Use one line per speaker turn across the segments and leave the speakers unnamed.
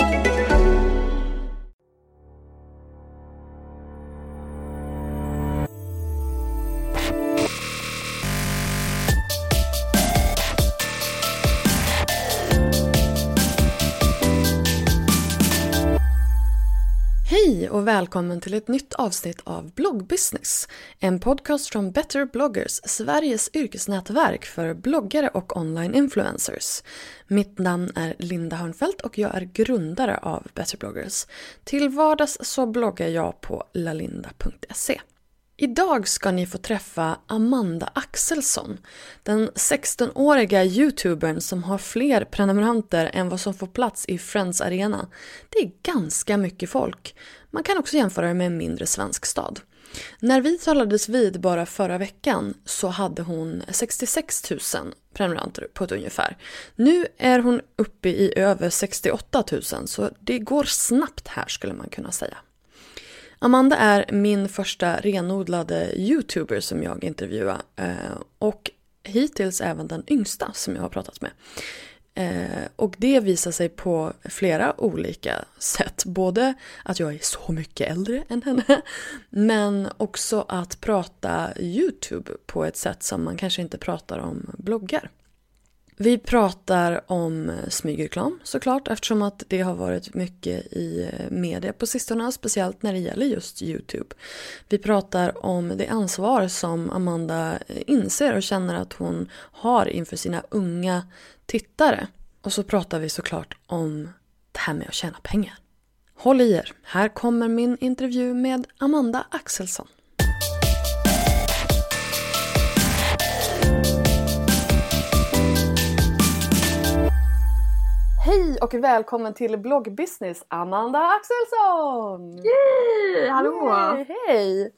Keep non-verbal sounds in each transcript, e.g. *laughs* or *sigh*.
Hej och välkommen till ett nytt avsnitt av Bloggbusiness. En podcast från Better bloggers, Sveriges yrkesnätverk för bloggare och online influencers. Mitt namn är Linda Hörnfeldt och jag är grundare av Better bloggers. Till vardags så bloggar jag på lalinda.se. Idag ska ni få träffa Amanda Axelsson, den 16-åriga youtubern som har fler prenumeranter än vad som får plats i Friends Arena. Det är ganska mycket folk. Man kan också jämföra det med en mindre svensk stad. När vi talades vid bara förra veckan så hade hon 66 000 prenumeranter på ett ungefär. Nu är hon uppe i över 68 000 så det går snabbt här skulle man kunna säga. Amanda är min första renodlade youtuber som jag intervjuar eh, och hittills även den yngsta som jag har pratat med. Eh, och det visar sig på flera olika sätt. Både att jag är så mycket äldre än henne men också att prata Youtube på ett sätt som man kanske inte pratar om bloggar. Vi pratar om smygreklam såklart eftersom att det har varit mycket i eh, media på sistone, speciellt när det gäller just Youtube. Vi pratar om det ansvar som Amanda eh, inser och känner att hon har inför sina unga tittare. Och så pratar vi såklart om det här med att tjäna pengar. Håll i er, här kommer min intervju med Amanda Axelsson. Hej och välkommen till bloggbusiness Amanda Axelsson!
Yay! Hallå!
Hej! hej.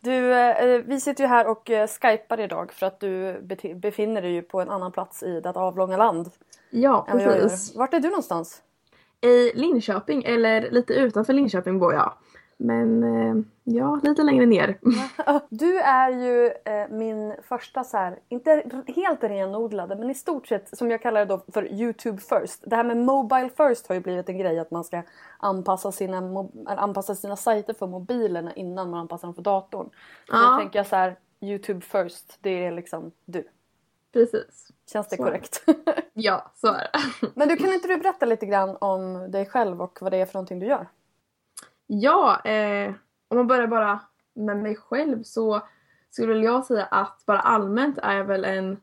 Du, eh, vi sitter ju här och eh, skypar idag för att du befinner dig ju på en annan plats i detta avlånga land.
Ja, precis.
Vart är du någonstans?
I Linköping, eller lite utanför Linköping bor jag. Men eh, ja, lite längre ner. *laughs*
Du är ju eh, min första så här, inte helt renodlade men i stort sett som jag kallar det då för Youtube first. Det här med Mobile first har ju blivit en grej att man ska anpassa sina, anpassa sina sajter för mobilerna innan man anpassar dem för datorn. Så ja. tänker jag så här, Youtube first, det är liksom du.
Precis.
Känns det så. korrekt? *laughs*
ja, så är det.
men du kan inte du berätta lite grann om dig själv och vad det är för någonting du gör?
Ja, eh, om man börjar bara med mig själv så skulle jag säga att bara allmänt är jag väl en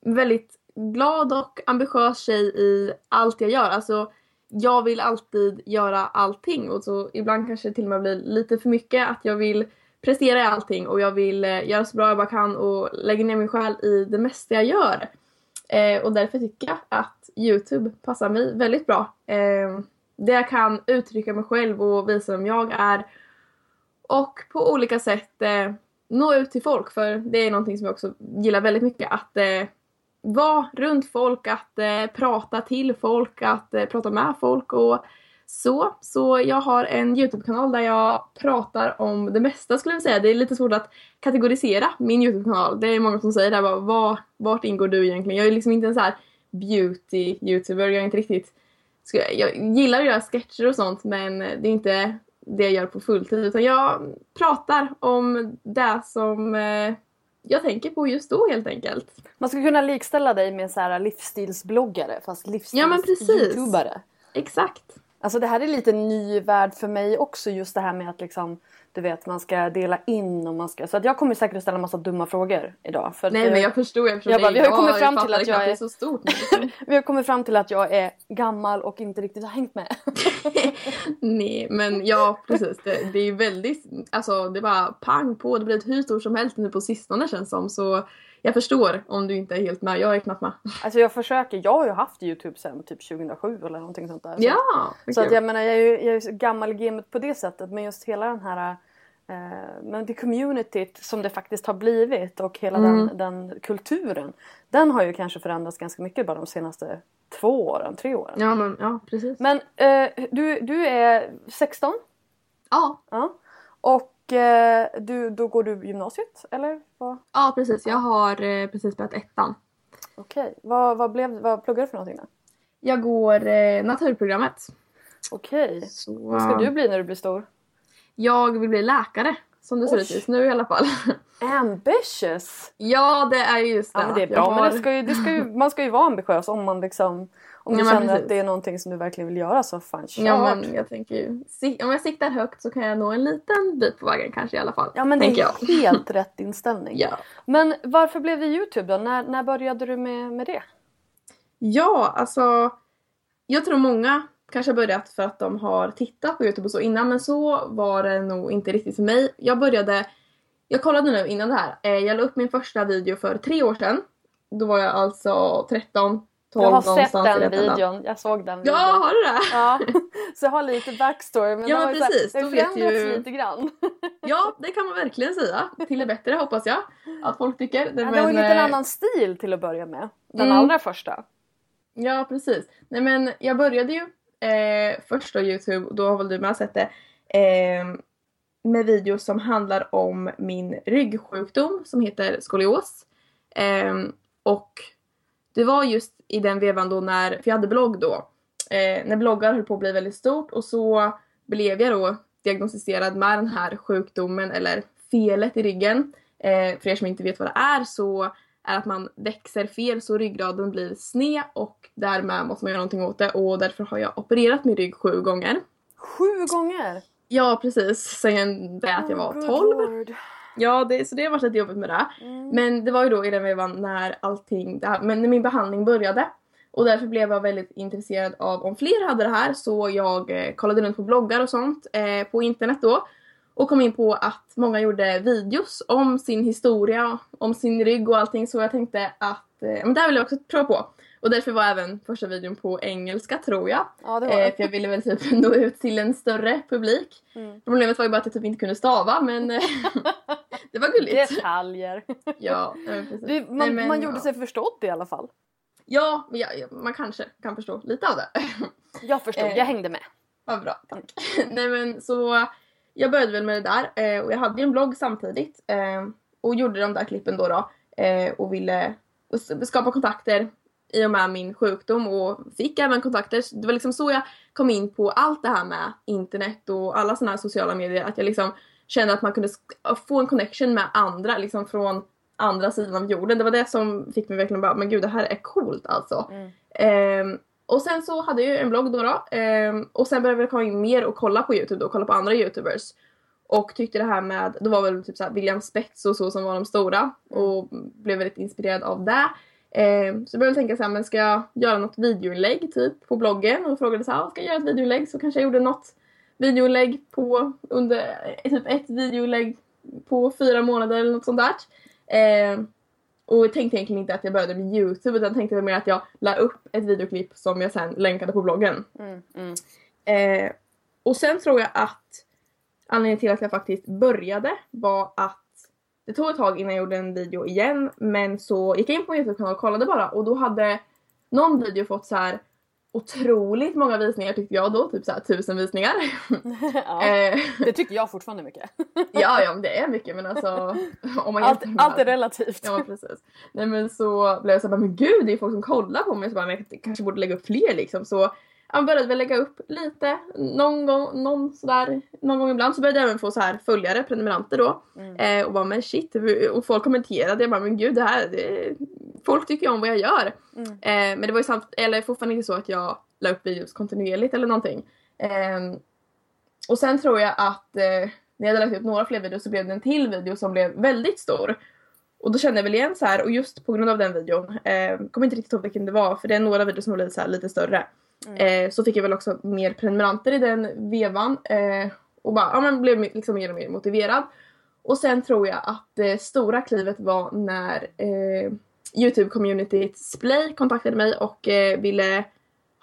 väldigt glad och ambitiös tjej i allt jag gör. Alltså, jag vill alltid göra allting och så ibland kanske det till och med blir lite för mycket att jag vill prestera i allting och jag vill eh, göra så bra jag bara kan och lägga ner min själ i det mesta jag gör. Eh, och därför tycker jag att Youtube passar mig väldigt bra. Eh, där jag kan uttrycka mig själv och visa vem jag är. Och på olika sätt eh, nå ut till folk för det är någonting som jag också gillar väldigt mycket. Att eh, vara runt folk, att eh, prata till folk, att eh, prata med folk och så. Så jag har en Youtube-kanal där jag pratar om det mesta skulle jag säga. Det är lite svårt att kategorisera min Youtube-kanal. Det är många som säger det här, bara, vart ingår du egentligen? Jag är liksom inte en så här beauty-youtuber, jag är inte riktigt jag gillar att göra sketcher och sånt men det är inte det jag gör på fulltid utan jag pratar om det som eh, jag tänker på just då helt enkelt.
Man skulle kunna likställa dig med så här livsstilsbloggare fast livsstilsyoutubare. Ja,
Exakt.
Alltså det här är lite ny värld för mig också just det här med att liksom du vet man ska dela in och man ska så att jag kommer säkert att ställa en massa dumma frågor idag.
För Nej men jag förstår, jag förstår. Jag
bara, vi har kommit fram till att jag är,
så stort *laughs*
Vi har kommit fram till att jag är gammal och inte riktigt har hängt med. *laughs*
Nej men ja precis det, det är väldigt, alltså det var pang på, det blir ett hur stort som helst nu på sistone känns som så jag förstår om du inte är helt med. Jag är knappt med.
Alltså jag försöker, jag har ju haft Youtube sen typ 2007 eller någonting sånt där. Så,
Ja!
så att jag menar jag är ju jag är ju så gammal i gamet på det sättet men just hela den här eh, men det communityt som det faktiskt har blivit och hela
Mm.
den, den kulturen. Den har ju kanske förändrats ganska mycket bara de senaste två åren, tre åren.
Ja, men ja, precis.
Men eh, du, du är 16?
Ja,
Ja. Och du, då går du gymnasiet eller? Vad?
ja precis. Jag har eh, precis börjat ettan.
Okej, vad, vad, blev, vad pluggar du för någonting då?
Jag går eh, naturprogrammet.
Okej,
Så,
vad ska du bli när du blir stor?
Jag vill bli läkare. Som det ser ut just nu i alla fall. *laughs*
Ambitious!
ja, det är ju just det.
Ja men det är bra, men
har-
det ska ju, det ska ju, man ska ju vara ambitiös om man liksom om du
Ja,
känner
precis.
att det är någonting som du verkligen vill göra så fan kör!
Ja men jag tänker ju, om jag siktar högt så kan jag nå en liten bit på vägen kanske i alla fall.
Ja, men det är
jag.
helt *laughs* rätt inställning.
Ja.
Men varför blev det Youtube då? När, när började du med, med det?
ja, alltså jag tror många kanske har börjat för att de har tittat på Youtube och så innan men så var det nog inte riktigt för mig. Jag började, jag kollade nu innan det här, eh, jag la upp min första video för tre år sedan. Då var jag alltså 13, 12
Jag har sett den videon, jag såg den videon.
Ja, har du det?
Ja, *laughs* så jag har lite backstory men
Ja,
det
men precis,
det har förändrats
ju-
lite grann. *laughs*
Ja, det kan man verkligen säga. Till det bättre hoppas jag att folk tycker.
Ja, det var ju
Men,
lite en
eh,
annan stil till att börja med. Den
Mm.
allra första.
Ja, precis. Nej men jag började ju eh, först då Youtube, då har väl du med sett det, eh, med videos som handlar om min ryggsjukdom som heter skolios. Eh, och det var just i den vevan då när, för jag hade blogg då, eh, när bloggar höll på att bli väldigt stort och så blev jag då diagnostiserad med den här sjukdomen eller felet i ryggen. Eh, för er som inte vet vad det är så är att man växer fel så ryggraden blir sned och därmed måste man göra någonting åt det och därför har jag opererat min rygg sju gånger.
Sju gånger!
Ja precis, sen det att jag var
Oh, good
12. Ja, det, så det har varit lite jobbigt med det.
Mm.
Men det var ju då i den vevan när allting, det här, men när min behandling började. Och därför blev jag väldigt intresserad av om fler hade det här så jag eh, kollade runt på bloggar och sånt eh, på internet då. Och kom in på att många gjorde videos om sin historia, om sin rygg och allting så jag tänkte att eh, men det här vill jag också prova på. Och därför var även första videon på engelska tror jag.
Ja det var
Eh, för jag ville väl typ *laughs* nå ut till en större publik.
Mm.
Problemet var ju bara att jag typ inte kunde stava men eh, *laughs* det var gulligt.
Detaljer. *laughs*
Ja.
Det, man,
Nej, men,
man gjorde
ja.
sig förstått i alla fall.
Ja, ja, man kanske kan förstå lite av det.
Jag förstod,
Eh.
jag hängde med.
Vad bra, tack. Nej men så jag började väl med det där eh, och jag hade ju en blogg samtidigt eh, och gjorde de där klippen då, då eh, och ville skapa kontakter i och med min sjukdom och fick även kontakter. Så Det var liksom så jag kom in på allt det här med internet och alla såna här sociala medier att jag liksom kände att man kunde få en connection med andra liksom från andra sidan av jorden. Det var det som fick mig verkligen bara, men gud det här är coolt alltså.
Mm.
Ehm, och sen så hade jag en blogg då, då ehm, och sen började jag komma in mer och kolla på youtube då, kolla på andra youtubers. Och tyckte det här med, då var väl typ såhär William Spets och så som var de stora och blev väldigt inspirerad av det. Ehm, så jag började tänka såhär, men ska jag göra något videoinlägg typ på bloggen och frågade såhär, ska jag göra ett videoinlägg? Så kanske jag gjorde något videoinlägg på under eh, typ ett videoinlägg på fyra månader eller något sånt där. Ehm, och jag tänkte egentligen inte att jag började med Youtube utan tänkte mer att jag la upp ett videoklipp som jag sen länkade på bloggen.
Mm, mm.
Eh, och sen tror jag att anledningen till att jag faktiskt började var att det tog ett tag innan jag gjorde en video igen men så gick jag in på min Youtube-kanal och kollade bara och då hade någon video fått så här otroligt många visningar tyckte jag då, typ så här tusen visningar. *laughs*
ja,
eh,
det tycker jag fortfarande mycket. *laughs*
ja, ja men det är mycket men alltså om man
Allt, allt är relativt.
Ja precis. Nej men så blev jag såhär, men gud det är folk som kollar på mig så bara, jag kanske borde lägga upp fler liksom. Så jag började väl lägga upp lite, någon gång, någon sådär, någon gång ibland så började jag även få så här följare, prenumeranter då.
Mm.
Eh, och bara men shit, och folk kommenterade, jag bara men gud det här, det, folk tycker ju om vad jag gör.
Mm.
Eh, men det var ju samt, eller fortfarande inte så att jag la upp videos kontinuerligt eller någonting. Eh, och sen tror jag att eh, när jag hade lagt ut några fler videos så blev det en till video som blev väldigt stor. Och då kände jag väl igen så här och just på grund av den videon, eh, kommer inte riktigt ihåg vilken det var för det är några videos som har blivit så lite större.
Mm.
Eh, så fick jag väl också mer prenumeranter i den vevan eh, och bara, ja men blev liksom mer och mer motiverad. Och sen tror jag att det stora klivet var när eh, Youtube-communityt Splay kontaktade mig och eh, ville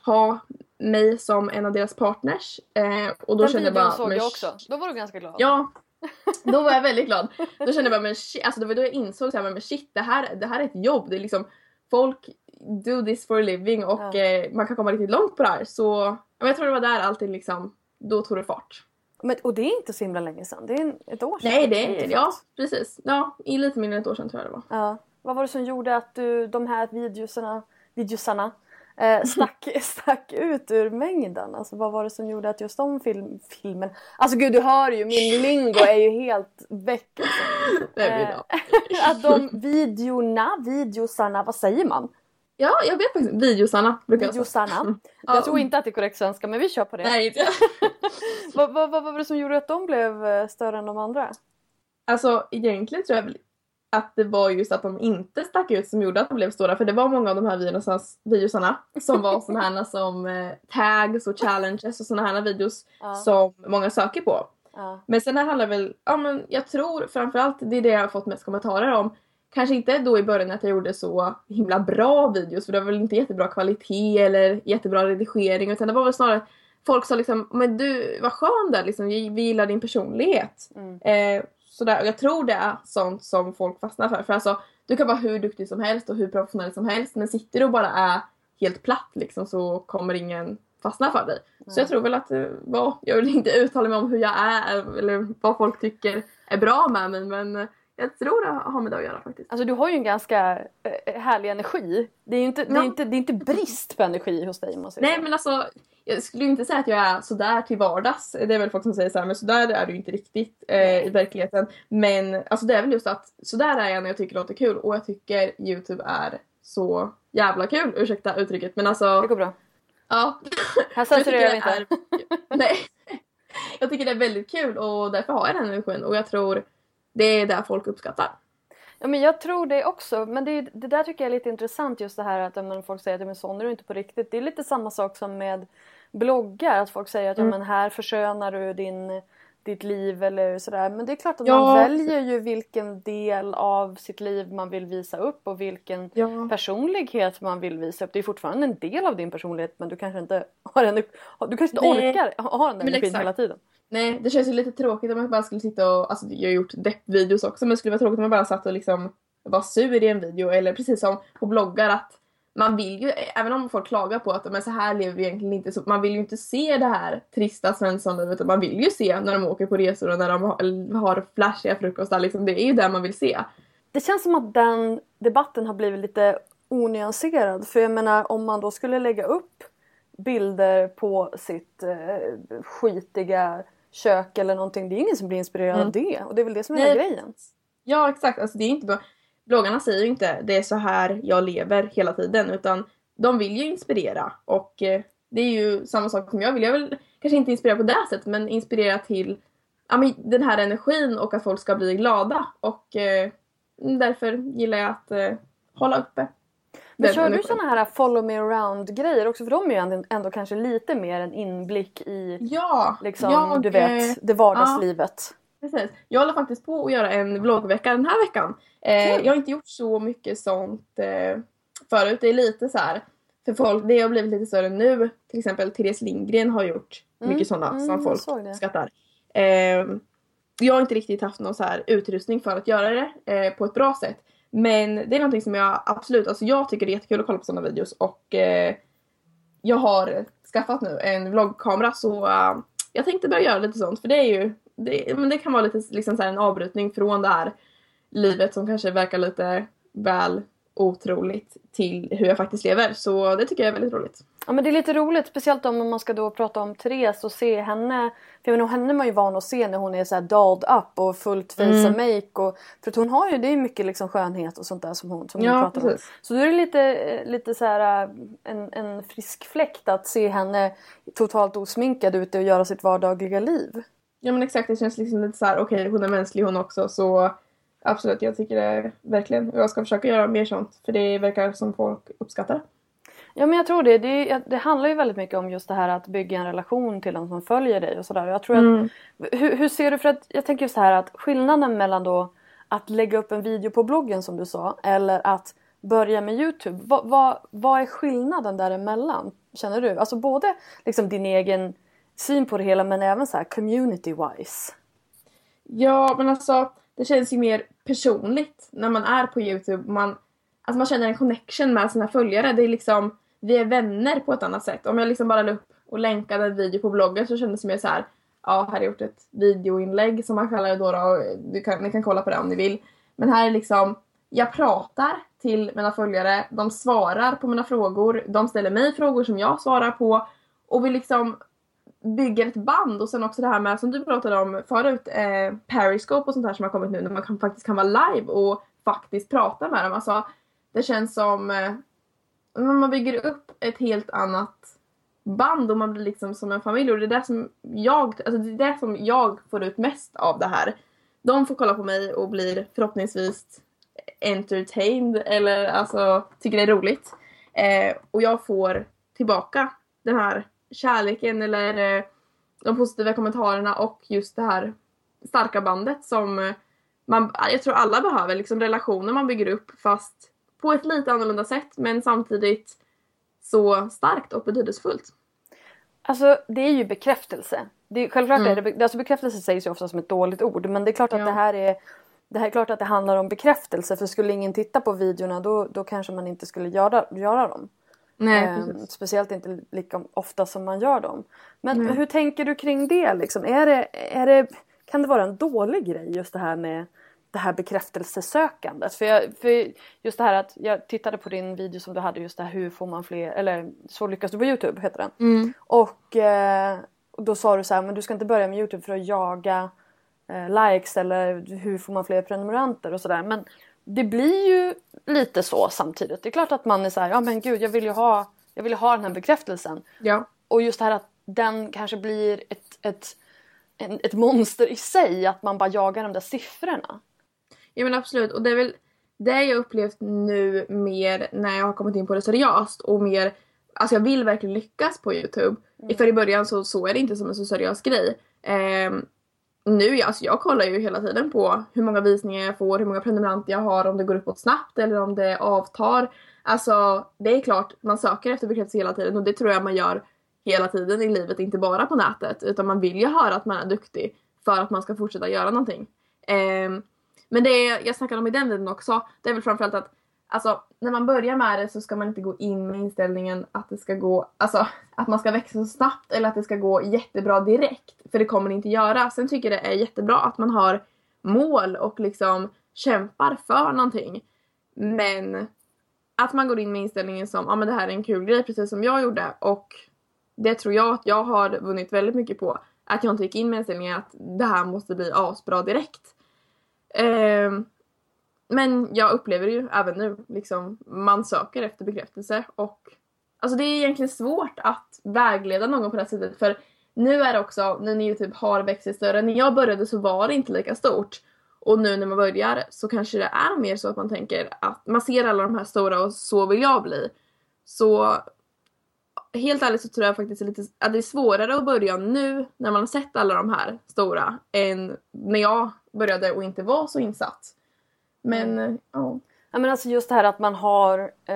ha mig som en av deras partners. Eh, och då
Den
kände jag bara...
såg
men
jag också. Då var du ganska glad.
Ja, då var jag väldigt glad. Då kände jag bara, men shit, alltså det var då jag insåg så här, men shit, det här, det här är ett jobb. Det är liksom, folk do this for a living och
Ja.
eh, man kan komma riktigt långt på det här. Så men jag tror det var där allting liksom, då tog det fart.
Men, och det är inte så himla länge sedan. Det är ett år sedan.
Nej, det
Inte
är, ja precis. Ja, i lite mindre än ett år sedan tror jag det var.
Ja. Vad var det som gjorde att du, de här videosarna, videosarna eh, stack, *laughs* stack ut ur mängden? Alltså vad var det som gjorde att just de film, filmen... Alltså gud du hör ju, min lingo är ju helt väck. Alltså. Eh, *laughs* att de videorna, videosarna, vad säger man?
Ja, jag vet faktiskt. Videosarna brukar jag säga.
Videosarna.
Ja.
Jag tror inte att det är korrekt svenska men vi kör på det.
Nej, inte. *laughs*
Vad, vad, vad var det som gjorde att de blev eh, större än de andra?
Alltså egentligen tror jag väl att det var just att de inte stack ut som gjorde att de blev stora. För det var många av de här videosarna, videosarna som var såna här som eh, tags och challenges och såna här videos
Ja.
som många söker på.
Ja.
Men sen här handlar väl, ja men jag tror framförallt det är det jag har fått mest kommentarer om. Kanske inte då i början att jag gjorde så himla bra videos för det var väl inte jättebra kvalitet eller jättebra redigering utan det var väl snarare folk sa liksom men du vad skön där liksom, vi vi gillar din personlighet.
Mm.
Eh, sådär. Och jag tror det är sånt som folk fastnar för. För alltså du kan vara hur duktig som helst och hur professionell som helst men sitter du och bara är helt platt liksom så kommer ingen fastna för dig. Så jag tror väl att det var, jag vill inte *laughs* uttala mig om hur jag är eller vad folk tycker är bra med mig men jag tror det har med det att göra faktiskt.
Alltså du har ju en ganska eh, härlig energi. Det är ju inte, det är inte, det är inte brist på energi hos dig om man säger
Nej men alltså jag skulle inte säga att jag är sådär till vardags. Det är väl folk som säger såhär men sådär är du inte riktigt eh, i verkligheten. Men alltså det är väl just att sådär är jag när jag tycker det låter kul och jag tycker Youtube är så jävla kul. Ursäkta uttrycket men alltså
Det går bra.
ja.
Här censurerar jag
tycker
inte.
är- *laughs* Nej. Jag tycker det är väldigt kul och därför har jag den energin och jag tror det är det folk uppskattar.
Ja, men jag tror det också. Men det, det där tycker jag är lite intressant just det här att ja, men folk säger att ja, men sån är du inte på riktigt. Det är lite samma sak som med bloggar. Att folk säger att ja,
Mm.
men här förskönar du din, ditt liv eller sådär. Men det är klart att
Ja.
man väljer ju vilken del av sitt liv man vill visa upp och vilken
Ja.
personlighet man vill visa upp. Det är fortfarande en del av din personlighet men du kanske inte har en, du kanske inte
Nej.
orkar ha den energin hela tiden.
Nej, det känns ju lite tråkigt om man bara skulle sitta och, alltså jag har gjort deppvideos också men det skulle vara tråkigt om man bara satt och liksom var sur i en video eller precis som på bloggar att man vill ju, även om folk klagar på att men så här lever vi egentligen inte, så man vill ju inte se det här trista svenssonlivet utan man vill ju se när de åker på resor och när de har, har flashiga frukostar liksom, det är ju det man vill se.
Det känns som att den debatten har blivit lite onyanserad. För jag menar om man då skulle lägga upp bilder på sitt eh, skitiga kök eller någonting. Det är ingen som blir inspirerad av
Mm.
det. Och det är väl det som är
Nej.
hela grejen.
Ja exakt, alltså det är inte bara, bloggarna säger ju inte det är så här jag lever hela tiden utan de vill ju inspirera och eh, det är ju samma sak som jag vill. Jag vill kanske inte inspirera på det sättet men inspirera till ja, men den här energin och att folk ska bli glada och eh, därför gillar jag att eh, hålla uppe
Men kör du såna här follow me around grejer också? För de är ju ändå, kanske lite mer en inblick i
Ja,
liksom,
jag,
du
eh,
vet, det vardagslivet.
Precis. Jag håller faktiskt på att göra en vloggvecka den här veckan. Eh, jag har inte gjort så mycket sånt eh, förut. Det är lite så här för folk, det har blivit lite större nu. Till exempel Therese Lindgren har gjort
Mm,
mycket sådana
mm,
som
jag
folk
det.
skattar. Eh, jag har inte riktigt haft någon så här utrustning för att göra det eh, på ett bra sätt. Men det är någonting som jag absolut, alltså jag tycker det är jättekul att kolla på sådana videos och eh, jag har skaffat nu en vloggkamera så uh, jag tänkte börja göra lite sånt för det är ju, det, men det kan vara lite liksom så här en avbrytning från det här livet som kanske verkar lite väl otroligt till hur jag faktiskt lever. Så det tycker jag är väldigt roligt.
Ja men det är lite roligt, speciellt om man ska då prata om Therese och se henne. För jag menar, henne är man ju van att se när hon är så här dolled up och fullt face
Mm.
make. Och, för att hon har ju, det är mycket liksom skönhet och sånt där som hon, som hon
Ja,
pratar om.
precis.
Så då är det lite, lite så här en, en frisk fläkt att se henne totalt osminkad ute och göra sitt vardagliga liv.
Ja men exakt, det känns liksom lite så här: okej hon är mänsklig hon också så absolut jag tycker det verkligen. Och jag ska försöka göra mer sånt för det verkar som folk uppskattar.
Ja men jag tror det. det. Det handlar ju väldigt mycket om just det här att bygga en relation till de som följer dig och sådär. Jag tror
Mm.
att, hur, hur ser du, för att jag tänker så här att skillnaden mellan då att lägga upp en video på bloggen som du sa eller att börja med Youtube. Vad, vad, vad är skillnaden däremellan? Känner du? Alltså både liksom din egen syn på det hela men även så här community wise.
Ja, men alltså det känns ju mer personligt när man är på Youtube. Man, alltså man känner en connection med sina följare. Det är liksom, vi är vänner på ett annat sätt. Om jag liksom bara la upp och länkade en video på bloggen så kändes det mer så här. Ja, här har jag gjort ett videoinlägg som man kallar det då. då och du kan, ni kan kolla på det om ni vill. Men här är liksom, jag pratar till mina följare. De svarar på mina frågor. De ställer mig frågor som jag svarar på. Och vi liksom bygger ett band och sen också det här med som du pratade om förut, eh, Periscope och sånt här som har kommit nu när man kan, faktiskt kan vara live och faktiskt prata med dem. Alltså, det känns som eh, man bygger upp ett helt annat band och man blir liksom som en familj och det är det som jag, alltså det är det som jag får ut mest av det här. De får kolla på mig och blir förhoppningsvis entertained eller alltså tycker det är roligt. Eh, och jag får tillbaka den här kärleken eller eh, de positiva kommentarerna och just det här starka bandet som eh, man, jag tror alla behöver. Liksom relationer man bygger upp fast på ett lite annorlunda sätt men samtidigt så starkt och betydelsefullt.
Alltså det är ju bekräftelse. Det är, självklart är det, alltså bekräftelse sägs ju ofta som ett dåligt ord men det är klart att
Ja.
det här är det här är klart att det handlar om bekräftelse för skulle ingen titta på videorna då, då kanske man inte skulle göra, göra dem.
Nej,
Ehm, speciellt inte lika ofta som man gör dem. Men
Nej.
hur tänker du kring det? Liksom? Är det, är det? Kan det vara en dålig grej just det här med det här bekräftelsesökandet? För, jag, för just det här att jag tittade på din video som du hade just det här hur får man fler, eller så lyckas du på Youtube heter den.
Mm.
Och eh, då sa du så här, men du ska inte börja med Youtube för att jaga eh, likes eller hur får man fler prenumeranter och sådär. Men det blir ju lite så samtidigt. Det är klart att man är så här, ja men gud jag vill ju ha, jag vill ha den här bekräftelsen.
Ja.
Och just det här att den kanske blir ett, ett, en, ett monster i sig, att man bara jagar de där siffrorna.
ja men absolut och det är väl det jag upplevt nu mer när jag har kommit in på det seriöst och mer Alltså jag vill verkligen lyckas på Youtube. För i början så såg jag det inte som en så seriös grej. Ehm, nu, alltså jag kollar ju hela tiden på hur många visningar jag får, hur många prenumeranter jag har, om det går uppåt snabbt eller om det avtar. Alltså det är klart, man söker efter bekräftelse hela tiden och det tror jag man gör hela tiden i livet, inte bara på nätet. Utan man vill ju höra att man är duktig för att man ska fortsätta göra någonting. Eh, men det jag snackade om i den videon också, det är väl framförallt att Alltså när man börjar med det så ska man inte gå in med inställningen att det ska gå, alltså att man ska växa så snabbt eller att det ska gå jättebra direkt. För det kommer det inte göra. Sen tycker jag det är jättebra att man har mål och liksom kämpar för någonting. Men att man går in med inställningen som, ja men det här är en kul grej precis som jag gjorde och det tror jag att jag har vunnit väldigt mycket på. Att jag inte gick in med inställningen att det här måste bli asbra direkt. Ehm, men jag upplever ju även nu, liksom, man söker efter bekräftelse och alltså det är egentligen svårt att vägleda någon på det här sättet för nu är det också, nu när Youtube typ har växt sig större, när jag började så var det inte lika stort. Och nu när man börjar så kanske det är mer så att man tänker att man ser alla de här stora och så vill jag bli. Så helt ärligt så tror jag faktiskt lite, att det är svårare att börja nu när man har sett alla de här stora än när jag började och inte var så insatt. Men eh, ja.
Ja, men alltså just det här att man har, eh,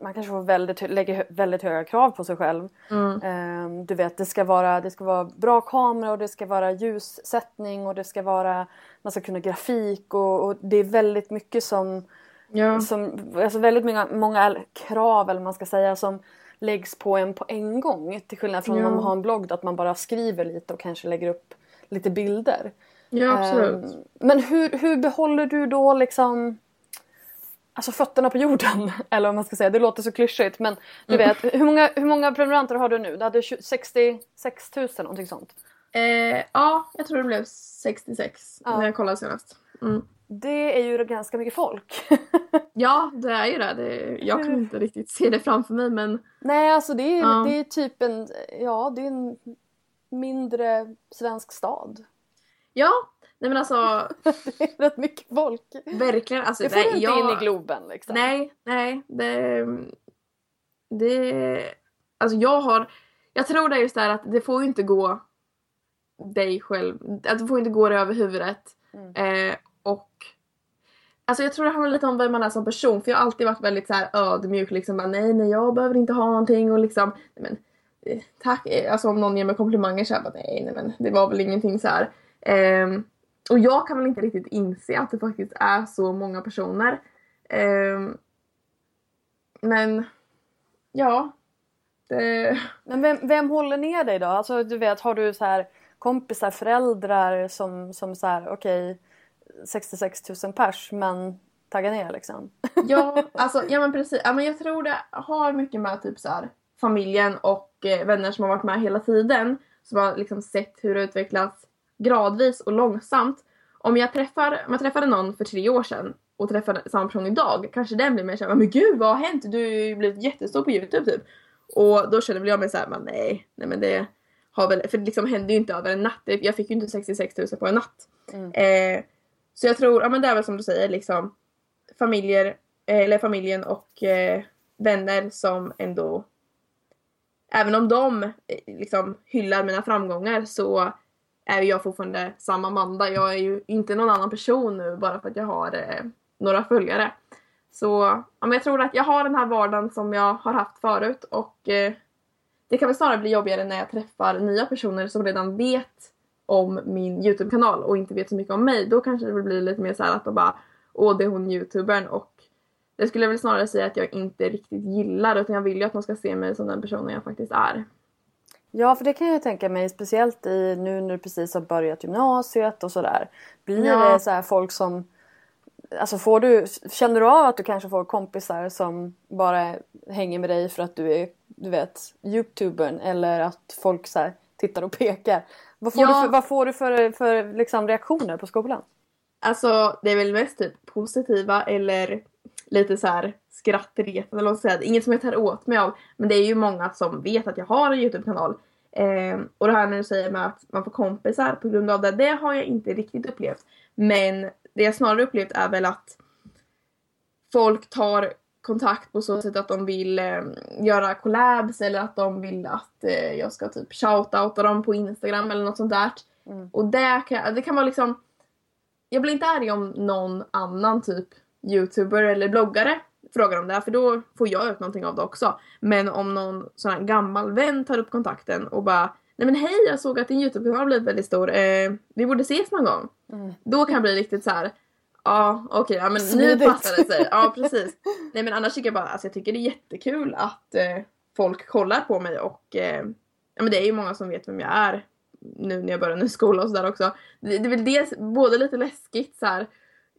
man kanske får väldigt, lägger väldigt höga krav på sig själv.
Mm.
Eh, du vet, det ska, vara, det ska vara bra kamera och det ska vara ljussättning och det ska vara, man ska kunna grafik och, och det är väldigt mycket som,
Ja.
som alltså väldigt många, många krav eller man ska säga som läggs på en på en gång. Till skillnad från
Ja.
om man har en blogg att man bara skriver lite och kanske lägger upp lite bilder.
Ja, absolut.
Ehm, Men hur, hur behåller du då liksom Alltså fötterna på jorden, *laughs* eller vad man ska säga, det låter så klyschigt men du
Mm.
vet, hur många, hur många prenumeranter har du nu? Du hade 20 66 000 någonting sånt.
Eh, ja, jag tror det blev 66
Ja.
när jag kollade senast. Mm.
Det är ju ganska mycket folk. *laughs*
Ja, det är ju det. det jag kan inte riktigt se det framför mig men
Nej alltså det är,
Ja.
det är typ en, ja det är en mindre svensk stad.
Ja, nej men alltså *laughs*
Det är rätt mycket folk.
verkligen. Alltså,
Det får
nej,
du inte
jag,
in i Globen liksom.
Nej, nej. Det, det... Alltså jag har... Jag tror det är just det här att det får ju inte gå dig själv, att det får inte gå dig över huvudet.
Mm.
Eh, och Alltså jag tror det handlar lite om vem man är som person för jag har alltid varit väldigt så här ödmjuk liksom bara, nej nej jag behöver inte ha någonting och liksom nej, men, eh, tack, eh, alltså om någon ger mig komplimanger så här bara nej nej men det var väl ingenting så här. Ehm, och jag kan väl inte riktigt inse att det faktiskt är så många personer. Ehm, men ja. Det,
Men vem, vem håller ner dig då? Alltså du vet, har du så här kompisar, föräldrar som, som så här, okej 66 000 pers men tagga ner liksom. *laughs*
Ja, alltså, ja men precis. Ja, men jag tror det har mycket med typ så här, familjen och eh, vänner som har varit med hela tiden. Som har liksom sett hur det utvecklats gradvis och långsamt. Om jag, träffar, om jag träffade någon för tre år sedan och träffar samma person idag kanske den blir mer såhär men gud vad har hänt? Du har ju blivit jättestor på youtube typ. Och då känner väl jag mig såhär men nej, nej men det har väl, för det liksom hände ju inte över en natt. Jag fick ju inte 66 000 på en natt.
Mm.
Eh, så jag tror, ja men det är väl som du säger liksom familjer, eh, eller familjen och eh, vänner som ändå Även om de eh, liksom hyllar mina framgångar så är jag fortfarande samma Amanda. Jag är ju inte någon annan person nu bara för att jag har eh, några följare. Så ja, men jag tror att jag har den här vardagen som jag har haft förut och eh, det kan väl snarare bli jobbigare när jag träffar nya personer som redan vet om min Youtube-kanal och inte vet så mycket om mig. Då kanske det blir lite mer så här att de bara Åh, det är hon youtubern och det skulle jag väl snarare säga att jag inte riktigt gillar utan jag vill ju att man ska se mig som den personen jag faktiskt är.
Ja, för det kan jag tänka mig speciellt i nu när du precis har börjat gymnasiet och sådär. Blir
Ja.
det så här folk som Alltså får du, känner du av att du kanske får kompisar som bara hänger med dig för att du är, du vet, youtubern eller att folk så här tittar och pekar? Vad får
Ja.
du för, vad får du för, för liksom reaktioner på skolan?
Alltså det är väl mest typ positiva eller lite så här skrattretande ska säga. Inget som jag tar åt mig av. Men det är ju många som vet att jag har en Youtube-kanal. Ehm, och det här när du säger med att man får kompisar på grund av det. Det har jag inte riktigt upplevt. Men det jag snarare upplevt är väl att folk tar kontakt på så sätt att de vill eh, göra collabs eller att de vill att eh, jag ska typ shoutouta dem på Instagram eller något sånt där.
Mm.
Och det kan, det kan vara liksom jag blir inte arg om någon annan typ youtuber eller bloggare frågar om det för då får jag ut någonting av det också. Men om någon sån här gammal vän tar upp kontakten och bara Nej men hej jag såg att din youtube-kanal blivit väldigt stor, eh, vi borde ses någon gång.
Mm.
Då kan jag bli riktigt så här. Ja okej, ja, men nu
Smidigt.
passar det sig. Ja precis. *laughs* Nej men annars tycker jag bara, alltså jag tycker det är jättekul att eh, folk kollar på mig och eh, ja men det är ju många som vet vem jag är nu när jag börjar ny skola och sådär också. Det, det är väl det, både lite läskigt så här.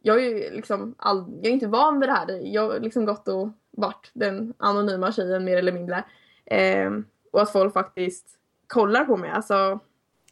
Jag är ju liksom all, jag är inte van vid det här. Jag har liksom gått och varit den anonyma tjejen mer eller mindre. Ehm, och att folk faktiskt kollar på mig. Alltså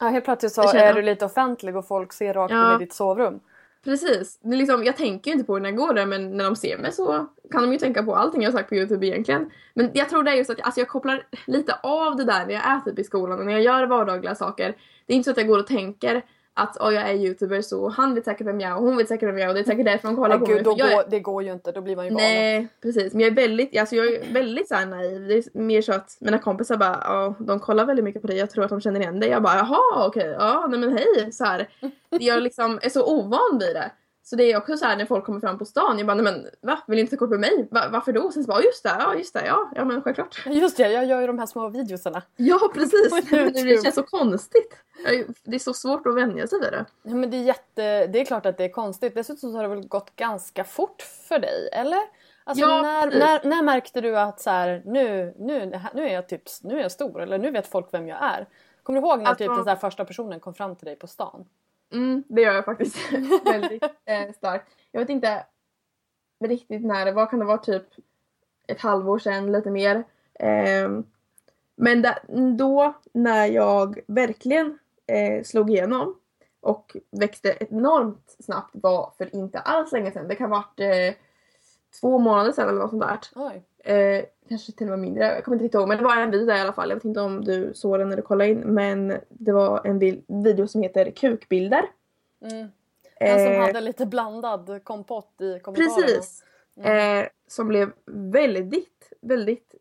Ja, helt plötsligt så är du lite offentlig och folk ser rakt
Ja.
in i ditt sovrum.
Precis. Det liksom, jag tänker ju inte på det när jag går där men när de ser mig så kan de ju tänka på allting jag har sagt på Youtube egentligen. Men jag tror det är just att alltså jag kopplar lite av det där när jag är typ i skolan och när jag gör vardagliga saker. Det är inte så att jag går och tänker att oh, jag är youtuber så han vet säkert vem jag är och hon vet säkert vem jag är och det är säkert därför de kollar på
gud,
mig.
då
är-
går, det går ju inte. Då blir man ju galen.
Nej precis men jag är väldigt, alltså jag är väldigt såhär naiv. Det är mer så att mina kompisar bara ja de kollar väldigt mycket på dig, jag tror att de känner igen dig. Jag bara jaha okej, ja nej men hej så här. Jag liksom är så ovan vid det. Så det är också så här när folk kommer fram på stan, jag bara nej men va? Vill inte ta kort på mig? Va, varför då? Sen så bara just det, ja just det, ja, ja men självklart.
Just det, jag gör ju de här små videosarna.
Ja precis, *laughs* *laughs* det känns så konstigt. Det är så svårt att vänja sig vid det.
Ja, men det är jätte, det är klart att det är konstigt. Dessutom så har det väl gått ganska fort för dig, eller? Alltså
Ja,
när, när, när märkte du att så här, nu, nu, nu är jag typ, nu är jag stor eller nu vet folk vem jag är? Kommer du ihåg när typ
Alltså-
den så här första personen kom fram till dig på stan?
Mm, det gör jag faktiskt *laughs* väldigt eh, starkt. Jag vet inte riktigt när det var, kan det vara typ ett halvår sedan, lite mer. Ehm, men da, då när jag verkligen eh, slog igenom och växte enormt snabbt var för inte alls länge sedan. Det kan ha varit eh, två månader sedan eller något sånt där.
Oj.
Eh, kanske till och med mindre, jag kommer inte riktigt ihåg. Men det var en video där i alla fall. Jag vet inte om du såg den när du kollade in. Men det var en video som heter Kukbilder.
Mm. Den som
Eh,
hade lite blandad kompott i kommentarerna.
Precis. Eh, som blev väldigt, väldigt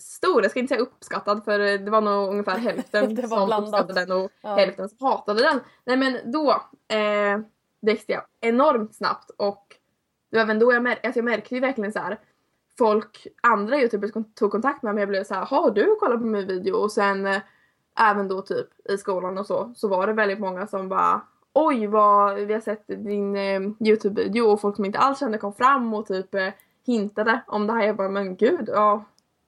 stor, jag ska inte säga uppskattad för det var nog ungefär *laughs* hälften som
blandat.
uppskattade den och
Ja.
hälften som hatade den. Nej men då eh, växte jag enormt snabbt och det var även då jag, mär- alltså jag märkte ju verkligen så här folk, andra youtubers tog kontakt med mig och blev så här, har du kollat på min video? Och sen eh, även då typ i skolan och så, så var det väldigt många som bara Oj vad vi har sett din eh, youtube-video och folk som inte alls kände kom fram och typ eh, hintade om det här. Jag bara men gud, ja,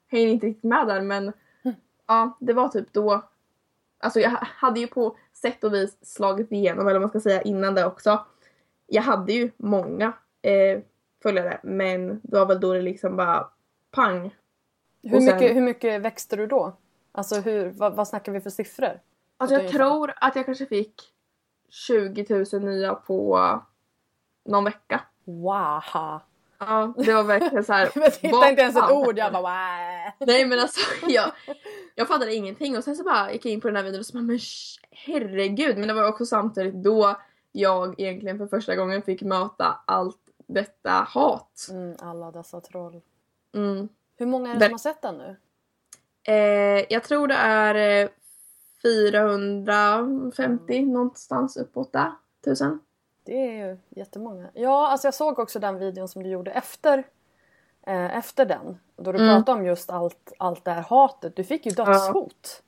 hänger inte riktigt med där men ja, det var typ då Alltså jag hade ju på sätt och vis slagit igenom eller vad man ska säga innan det också. Jag hade ju många eh, följare men det var väl då det liksom bara pang.
Hur,
sen-
mycket, hur mycket växte du då? Alltså hur, vad, vad snackar vi för siffror?
Alltså jag tror att jag kanske fick 20 000 nya på någon vecka.
Wow!
Ja, det var verkligen så här. *laughs*
Jag
vad
inte ens ett ord, jag bara wow.
Nej men alltså jag, jag fattade ingenting och sen så bara gick jag in på den här videon och så bara men herregud. Men det var också samtidigt då jag egentligen för första gången fick möta allt detta hat.
Mm, alla dessa troll.
Mm.
Hur många är det som har sett den nu?
Eh, jag tror det är eh, 450 någonstans uppåt där. Tusen.
Det är ju jättemånga. Ja, alltså jag såg också den videon som du gjorde efter, eh, efter den. Då du
Mm.
pratade om just allt, allt det här hatet. Du fick ju dödshot.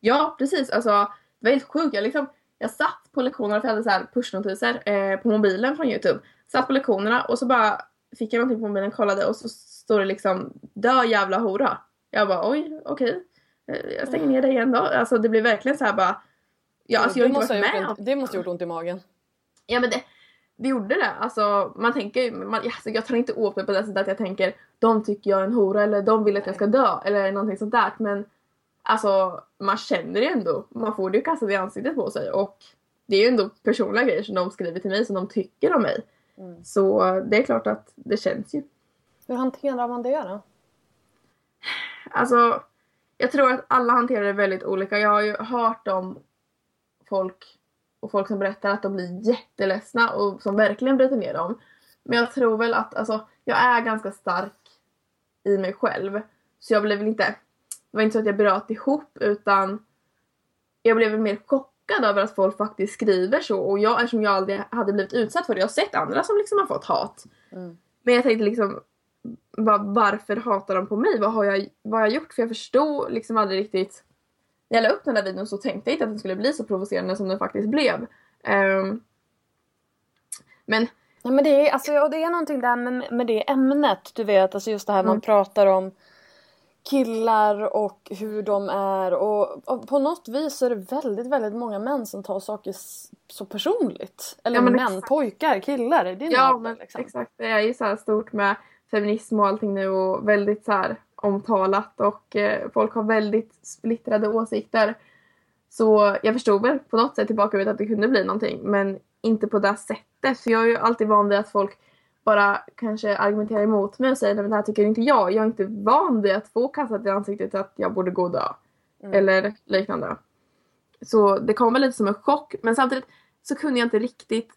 Ja precis, alltså det var helt sjukt. Jag, liksom, jag satt på lektionerna för jag hade så här pushnotiser eh, på mobilen från youtube. Satt på lektionerna och så bara fick jag någonting på mobilen, kollade och så står det liksom dö jävla hora. Jag bara oj okej. Eh, Jag stänger ner det igen då. Alltså det blev verkligen så här bara. Ja, alltså, jag har inte varit med
ont, det måste ha gjort ont i magen.
Ja men det, det gjorde det. Alltså man tänker ju, man, alltså, jag tar inte åt mig på det sättet att jag tänker de tycker jag är en hora eller de vill att jag ska dö eller någonting sånt där. Men alltså man känner det ändå. Man får det ju kastat i ansiktet på sig och det är ju ändå personliga grejer som de skriver till mig som de tycker om mig.
Mm.
Så det är klart att det känns ju.
Hur hanterar man det då?
Alltså jag tror att alla hanterar det väldigt olika. Jag har ju hört om folk och folk som berättar att de blir jätteledsna och som verkligen bryter ner dem. Men jag tror väl att alltså, jag är ganska stark i mig själv. Så jag blev väl inte, det var inte så att jag bröt ihop utan jag blev mer chockad över att folk faktiskt skriver så och jag eftersom jag aldrig hade blivit utsatt för det, jag har sett andra som liksom har fått hat.
Mm.
Men jag tänkte liksom va- varför hatar de på mig? Vad har jag, vad har jag gjort? För jag förstod liksom aldrig riktigt när jag la upp den där videon så tänkte jag inte att den skulle bli så provocerande som den faktiskt blev. Ehm, men
Nej, men det är, alltså, och det är någonting där med, med det ämnet, du vet, alltså just det här man
Mm.
pratar om killar och hur de är och, och på något vis är det väldigt, väldigt många män som tar saker så personligt. Eller
Ja,
män,
exakt.
pojkar, killar, det är
Ja, men
liksom.
exakt. Det är ju så här stort med feminism och allting nu och väldigt så här omtalat och eh, folk har väldigt splittrade åsikter. Så jag förstod väl på något sätt tillbaka att det kunde bli någonting men inte på det sättet. För jag är ju alltid van vid att folk bara kanske argumenterar emot mig och säger nej men det här tycker inte jag. Jag är inte van vid att få kastat i ansiktet att jag borde gå och dö.
Mm.
Eller liknande. Så det kom väl lite som en chock men samtidigt så kunde jag inte riktigt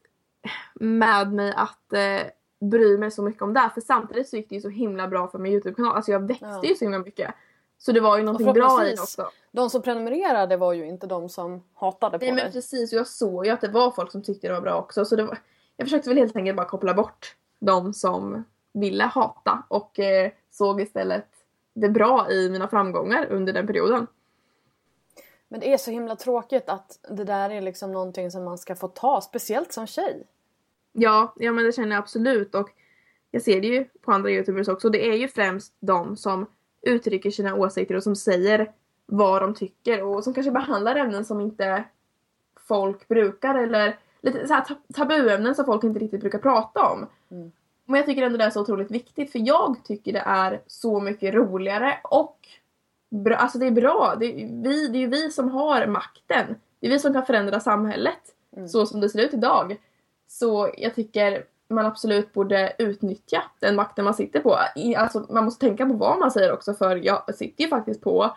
med mig att eh, bry mig så mycket om det. För samtidigt så gick det ju så himla bra för min Youtube-kanal. Alltså jag växte
Ja.
ju så himla mycket. Så det var ju någonting bra i det också.
De som prenumererade var ju inte de som hatade på
Nej men
dig.
precis, och jag såg ju att det var folk som tyckte det var bra också. Så det var, jag försökte väl helt enkelt bara koppla bort de som ville hata och eh, såg istället det bra i mina framgångar under den perioden.
Men det är så himla tråkigt att det där är liksom någonting som man ska få ta, speciellt som tjej.
Ja, ja men det känner jag absolut och jag ser det ju på andra youtubers också. Det är ju främst de som uttrycker sina åsikter och som säger vad de tycker och som kanske behandlar ämnen som inte folk brukar eller lite så här tab- tabuämnen som folk inte riktigt brukar prata om.
Mm.
Men jag tycker ändå det är så otroligt viktigt för jag tycker det är så mycket roligare och bra, alltså det är bra. Det är, vi, det är ju vi som har makten. Det är vi som kan förändra samhället
Mm.
så som det ser ut idag. Så jag tycker man absolut borde utnyttja den makten man sitter på. Alltså, man måste tänka på vad man säger också för jag sitter ju faktiskt på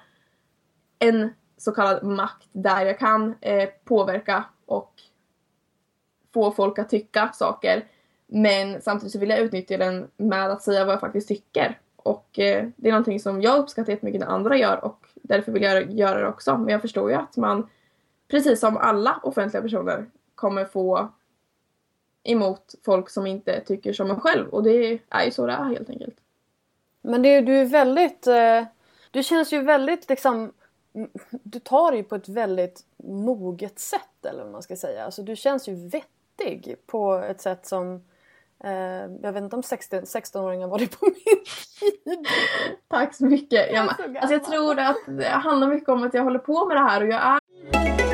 en så kallad makt där jag kan eh, påverka och få folk att tycka saker. Men samtidigt så vill jag utnyttja den med att säga vad jag faktiskt tycker. och eh, det är någonting som jag uppskattar jättemycket när andra gör och därför vill jag göra det också. Men jag förstår ju att man, precis som alla offentliga personer, kommer få emot folk som inte tycker som en själv och det är ju så det är helt enkelt.
Men det, du är väldigt, eh, du känns ju väldigt liksom, du tar det ju på ett väldigt moget sätt eller vad man ska säga. Alltså du känns ju vettig på ett sätt som eh, jag vet inte om 16-åringar var det på min tid.
Tack så mycket. Jag, alltså jag tror att det handlar mycket om att jag håller på med det här och jag är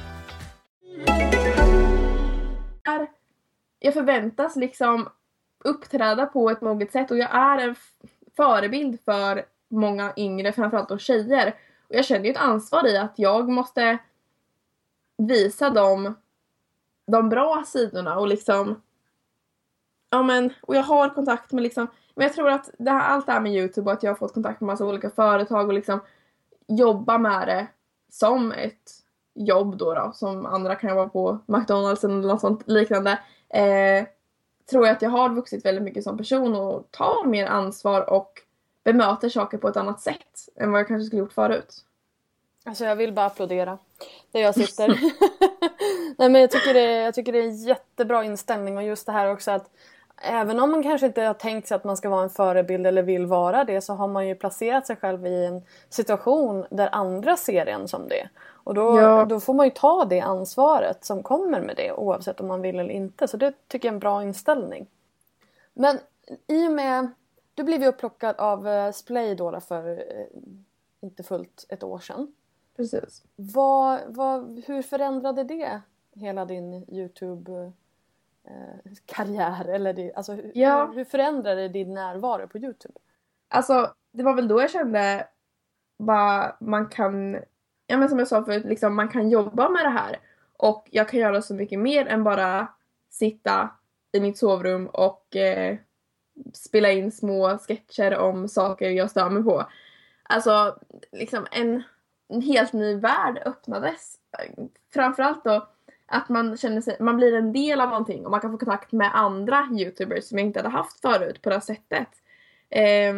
Jag förväntas liksom uppträda på ett moget sätt och jag är en förebild för många yngre, framförallt då tjejer. Och jag känner ju ett ansvar i att jag måste visa dem de bra sidorna och liksom ja men, och jag har kontakt med liksom, men jag tror att det här, allt det här med Youtube och att jag har fått kontakt med massa olika företag och liksom jobba med det som ett jobb då, då som andra kan jobba på McDonalds eller något sånt liknande. Eh, tror jag att jag har vuxit väldigt mycket som person och tar mer ansvar och bemöter saker på ett annat sätt än vad jag kanske skulle gjort förut.
Alltså jag vill bara applådera där jag sitter. *laughs* *laughs* Nej men jag tycker, det, jag tycker det är en jättebra inställning och just det här också att även om man kanske inte har tänkt sig att man ska vara en förebild eller vill vara det så har man ju placerat sig själv i en situation där andra ser en som det. Och då, ja. då får man ju ta det ansvaret som kommer med det oavsett om man vill eller inte. Så det tycker jag är en bra inställning. Men i och med, du blev ju upplockad av uh, Splay då, för uh, inte fullt ett år sedan.
Precis.
Vad, vad, hur förändrade det hela din Youtube eh, karriär? Eller det, alltså,
ja.
hur, hur förändrade din närvaro på Youtube?
Alltså det var väl då jag kände vad man kan, ja men som jag sa förut, liksom, man kan jobba med det här. Och jag kan göra så mycket mer än bara sitta i mitt sovrum och eh, spela in små sketcher om saker jag stör mig på. Alltså, liksom en, en helt ny värld öppnades. Framförallt då att man känner sig, man blir en del av någonting och man kan få kontakt med andra youtubers som jag inte hade haft förut på det här sättet. Eh,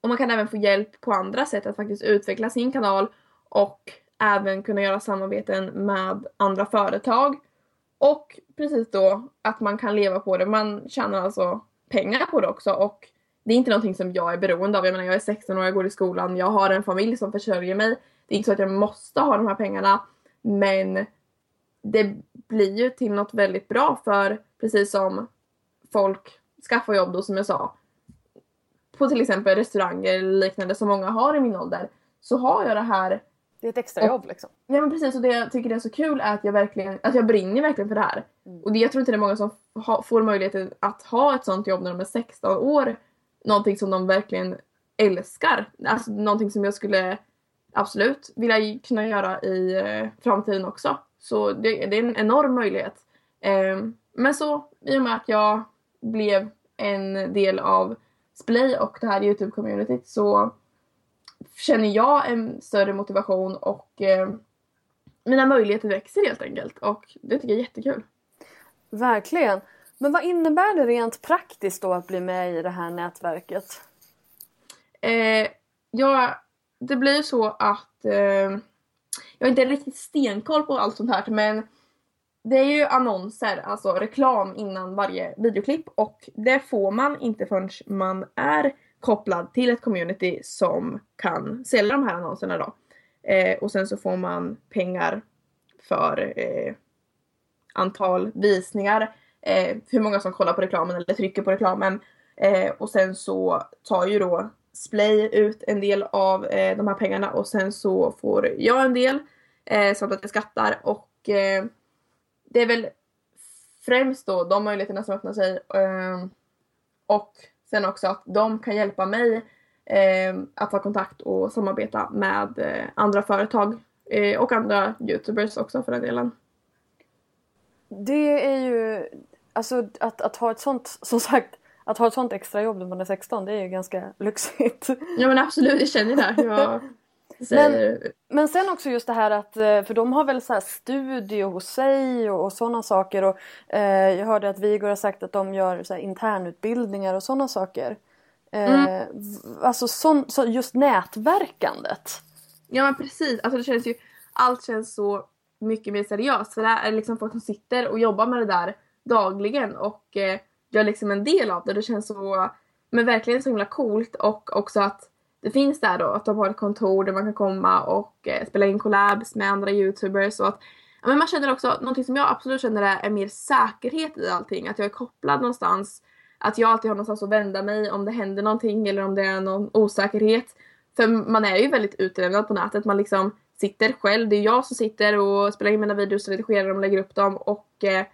och man kan även få hjälp på andra sätt att faktiskt utveckla sin kanal och även kunna göra samarbeten med andra företag. Och precis då att man kan leva på det. Man tjänar alltså pengar på det också och det är inte någonting som jag är beroende av. Jag menar jag är 16 år, jag går i skolan, jag har en familj som försörjer mig. Det är inte så att jag måste ha de här pengarna men det blir ju till något väldigt bra för precis som folk skaffar jobb då som jag sa på till exempel restauranger eller liknande som många har i min ålder så har jag det här
det är ett extrajobb liksom.
Ja men precis och det jag tycker är så kul är att jag verkligen, att jag brinner verkligen för det här. Mm. Och det, jag tror inte det är många som ha, får möjligheten att ha ett sånt jobb när de är 16 år. Någonting som de verkligen älskar. Alltså någonting som jag skulle absolut vilja kunna göra i eh, framtiden också. Så det, det, är en enorm möjlighet. Eh, men så i och med att jag blev en del av Splay och det här Youtube-communityt så känner jag en större motivation och eh, mina möjligheter växer helt enkelt och det tycker jag är jättekul.
Verkligen. Men vad innebär det rent praktiskt då att bli med i det här nätverket?
Eh, ja, det blir så att eh, jag har inte riktigt stenkoll på allt sånt här men det är ju annonser, alltså reklam innan varje videoklipp och det får man inte förrän man är kopplad till ett community som kan sälja de här annonserna då. Eh, och sen så får man pengar för eh, antal visningar, eh, hur många som kollar på reklamen eller trycker på reklamen. Eh, och sen så tar ju då Splay ut en del av eh, de här pengarna och sen så får jag en del eh, samt att jag skattar och eh, det är väl främst då de möjligheterna som öppnar sig eh, och sen också att de kan hjälpa mig eh, att ha kontakt och samarbeta med eh, andra företag eh, och andra youtubers också för den delen.
Det är ju, alltså att, att ha ett sånt, som sagt, att ha ett sånt extrajobb när man är 16 det är ju ganska lyxigt.
Ja men absolut, jag känner det. Jag *laughs*
men, men sen också just det här att, eh, för de har väl så här studio hos sig och, och sådana saker och eh, jag hörde att Vigor har sagt att de gör så här internutbildningar och sådana saker. Eh, mm. Alltså sån, så just nätverkandet.
Ja men precis, alltså det känns ju, allt känns så mycket mer seriöst för det är liksom folk som sitter och jobbar med det där dagligen och eh, jag är liksom en del av det. Det känns så, men verkligen så himla coolt. Och också att det finns där då att de har ett kontor där man kan komma och eh, spela in collabs med andra youtubers. Och att men man känner också, någonting som jag absolut känner är, är mer säkerhet i allting, att jag är kopplad någonstans, att jag alltid har någonstans att vända mig om det händer någonting eller om det är någon osäkerhet. För man är ju väldigt utlämnad på nätet, man liksom sitter själv, det är jag som sitter och spelar in mina videos och redigerar dem och lägger upp dem och eh,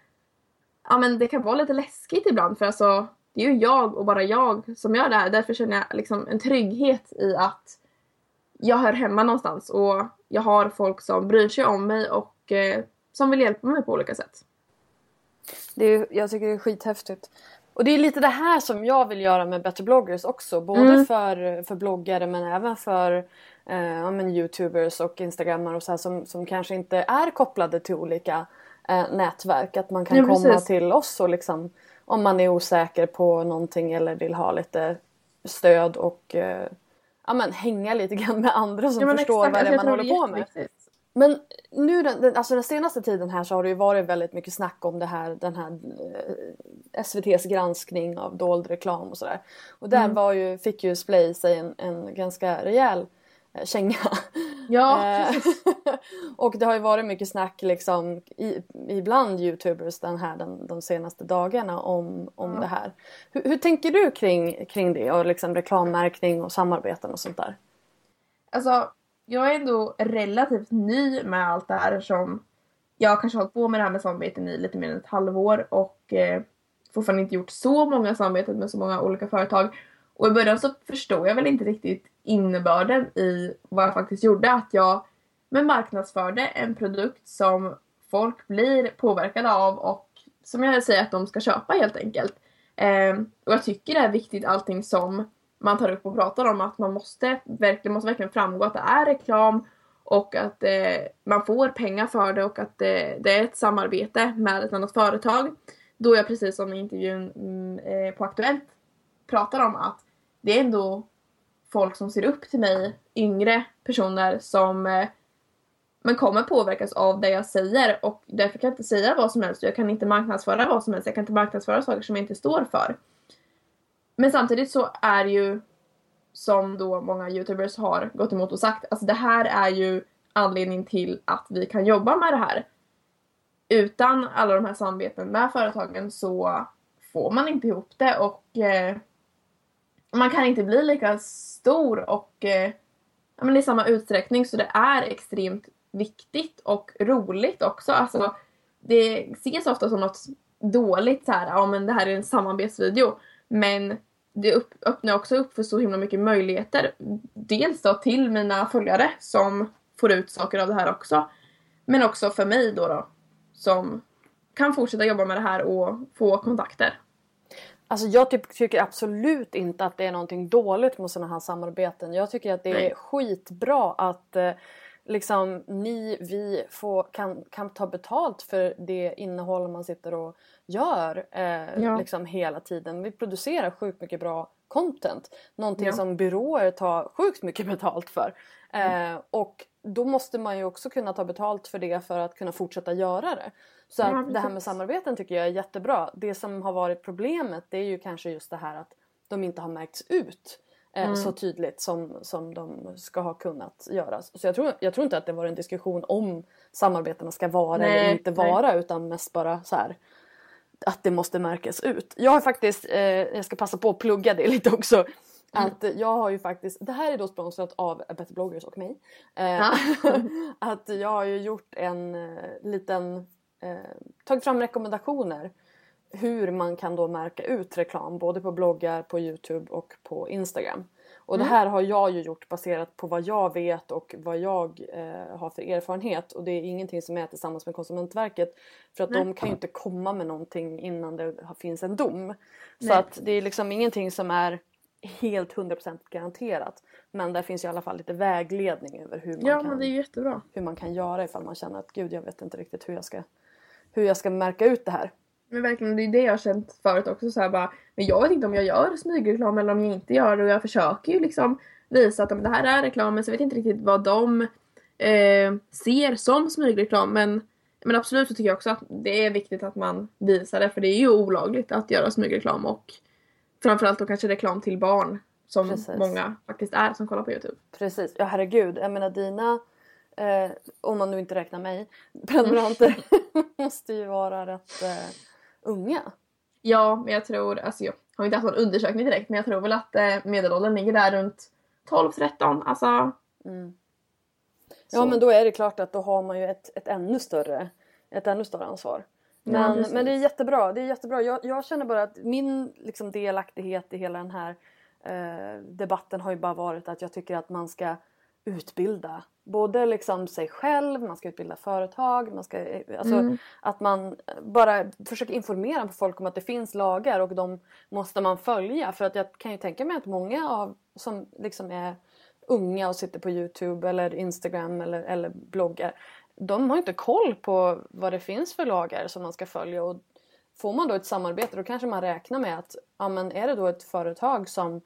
ja men det kan vara lite läskigt ibland för alltså det är ju jag och bara jag som gör det här. Därför känner jag liksom en trygghet i att jag hör hemma någonstans och jag har folk som bryr sig om mig och eh, som vill hjälpa mig på olika sätt.
Det är, jag tycker det är skithäftigt. Och det är lite det här som jag vill göra med Better bloggers också. Både mm. för, för bloggare men även för eh, ja, men youtubers och instagrammar och så här, som, som kanske inte är kopplade till olika eh, nätverk. Att man kan ja, komma till oss och liksom om man är osäker på någonting eller vill ha lite stöd och eh, ja, men, hänga lite grann med andra som ja, förstår exakt, vad det är man håller på med. Men nu den, den, alltså den senaste tiden här så har det ju varit väldigt mycket snack om det här, den här eh, SVTs granskning av dold reklam och sådär. Och där mm. var ju, fick ju Splay sig en, en ganska rejäl känga.
Ja,
eh, *laughs* och det har ju varit mycket snack liksom i, ibland youtubers den här, den, de senaste dagarna om, om ja. det här. Hur, hur, tänker du kring, kring det och liksom reklammärkning och samarbeten och sånt där?
Alltså, jag är ändå relativt ny med allt det här som jag kanske har hållit på med det här med samarbeten i lite mer än ett halvår och eh, fortfarande inte gjort så många samarbeten med så många olika företag. Och i början så förstod jag väl inte riktigt innebörden i vad jag faktiskt gjorde. Att jag men marknadsförde en produkt som folk blir påverkade av och som jag säger att de ska köpa helt enkelt. Eh, och jag tycker det är viktigt allting som man tar upp och pratar om att man måste verkligen, måste verkligen framgå att det är reklam och att eh, man får pengar för det och att eh, det är ett samarbete med ett annat företag. Då jag precis som i intervjun mm, eh, på Aktuellt pratar om att det är ändå folk som ser upp till mig, yngre personer som eh, men kommer påverkas av det jag säger och därför kan jag inte säga vad som helst. Jag kan inte marknadsföra vad som helst. Jag kan inte marknadsföra saker som jag inte står för. Men samtidigt så är ju som då många youtubers har gått emot och sagt, alltså det här är ju anledningen till att vi kan jobba med det här. Utan alla de här samarbeten med företagen så får man inte ihop det och eh, man kan inte bli lika stor och eh, ja, men i samma utsträckning så det är extremt viktigt och roligt också. Alltså, det ses ofta som något dåligt så här, ja men det här är en samarbetsvideo. Men det upp, öppnar också upp för så himla mycket möjligheter. Dels då till mina följare som får ut saker av det här också. Men också för mig då, då som kan fortsätta jobba med det här och få kontakter.
Alltså jag typ tycker absolut inte att det är någonting dåligt med sådana här samarbeten. Jag tycker att det är Nej. skitbra att eh, liksom ni, vi får, kan, kan ta betalt för det innehåll man sitter och gör eh, ja. liksom hela tiden. Vi producerar sjukt mycket bra content. Någonting ja. som byråer tar sjukt mycket *laughs* betalt för. Mm. Eh, och då måste man ju också kunna ta betalt för det för att kunna fortsätta göra det. Så ja, att det här med samarbeten tycker jag är jättebra. Det som har varit problemet det är ju kanske just det här att de inte har märkts ut eh, mm. så tydligt som, som de ska ha kunnat göra. Så jag tror, jag tror inte att det var en diskussion om samarbetena ska vara nej, eller inte nej. vara utan mest bara så här att det måste märkas ut. Jag har faktiskt, eh, jag ska passa på att plugga det lite också. Mm. Att jag har ju faktiskt, det här är då sponsrat av Better bloggers och mig. Eh, *laughs* att jag har ju gjort en eh, liten eh, tagit fram rekommendationer hur man kan då märka ut reklam både på bloggar, på Youtube och på Instagram. Och det här har jag ju gjort baserat på vad jag vet och vad jag eh, har för erfarenhet och det är ingenting som är tillsammans med Konsumentverket för att de kan ju inte komma med någonting innan det finns en dom. Så
Nej.
att det är liksom ingenting som är helt 100% garanterat. Men där finns i alla fall lite vägledning över hur man,
Ja
kan,
men det är ju jättebra.
hur man kan göra ifall man känner att gud jag vet inte riktigt hur jag ska, hur jag ska märka ut det här.
Men verkligen, det är det jag har känt förut också. Så här bara, men jag vet inte om jag gör smygreklam eller om jag inte gör det. Och jag försöker ju liksom visa att det här är reklam. Men så vet jag inte riktigt vad de eh, ser som smygreklam. Men, men absolut så tycker jag också att det är viktigt att man visar det. För det är ju olagligt att göra smygreklam. Och framförallt då kanske reklam till barn. Som
Precis.
många faktiskt är som kollar på Youtube.
Precis, ja herregud. Jag menar dina, eh, om man nu inte räknar mig, prenumeranter *laughs* *laughs* måste ju vara rätt eh, unga.
Ja, men jag tror, alltså jag har inte haft någon undersökning direkt. Men jag tror väl att eh, medelåldern ligger där runt 12-13. Alltså.
Ja
Så.
men då är det klart att då har man ju ett, ett ännu större ett ännu större ansvar.
Ja,
Men,
precis.
men det är jättebra. Det är jättebra. Jag, jag känner bara att min liksom, delaktighet i hela den här eh, debatten har ju bara varit att jag tycker att man ska utbilda både liksom sig själv, man ska utbilda företag, man ska, eh, alltså,
Mm.
att man bara försöker informera folk om att det finns lagar och de måste man följa. För att jag kan ju tänka mig att många av som liksom är unga och sitter på Youtube eller Instagram eller, eller bloggar. De har inte koll på vad det finns för lagar som man ska följa. Och får man då ett samarbete då kanske man räknar med att ja, men är det då ett företag som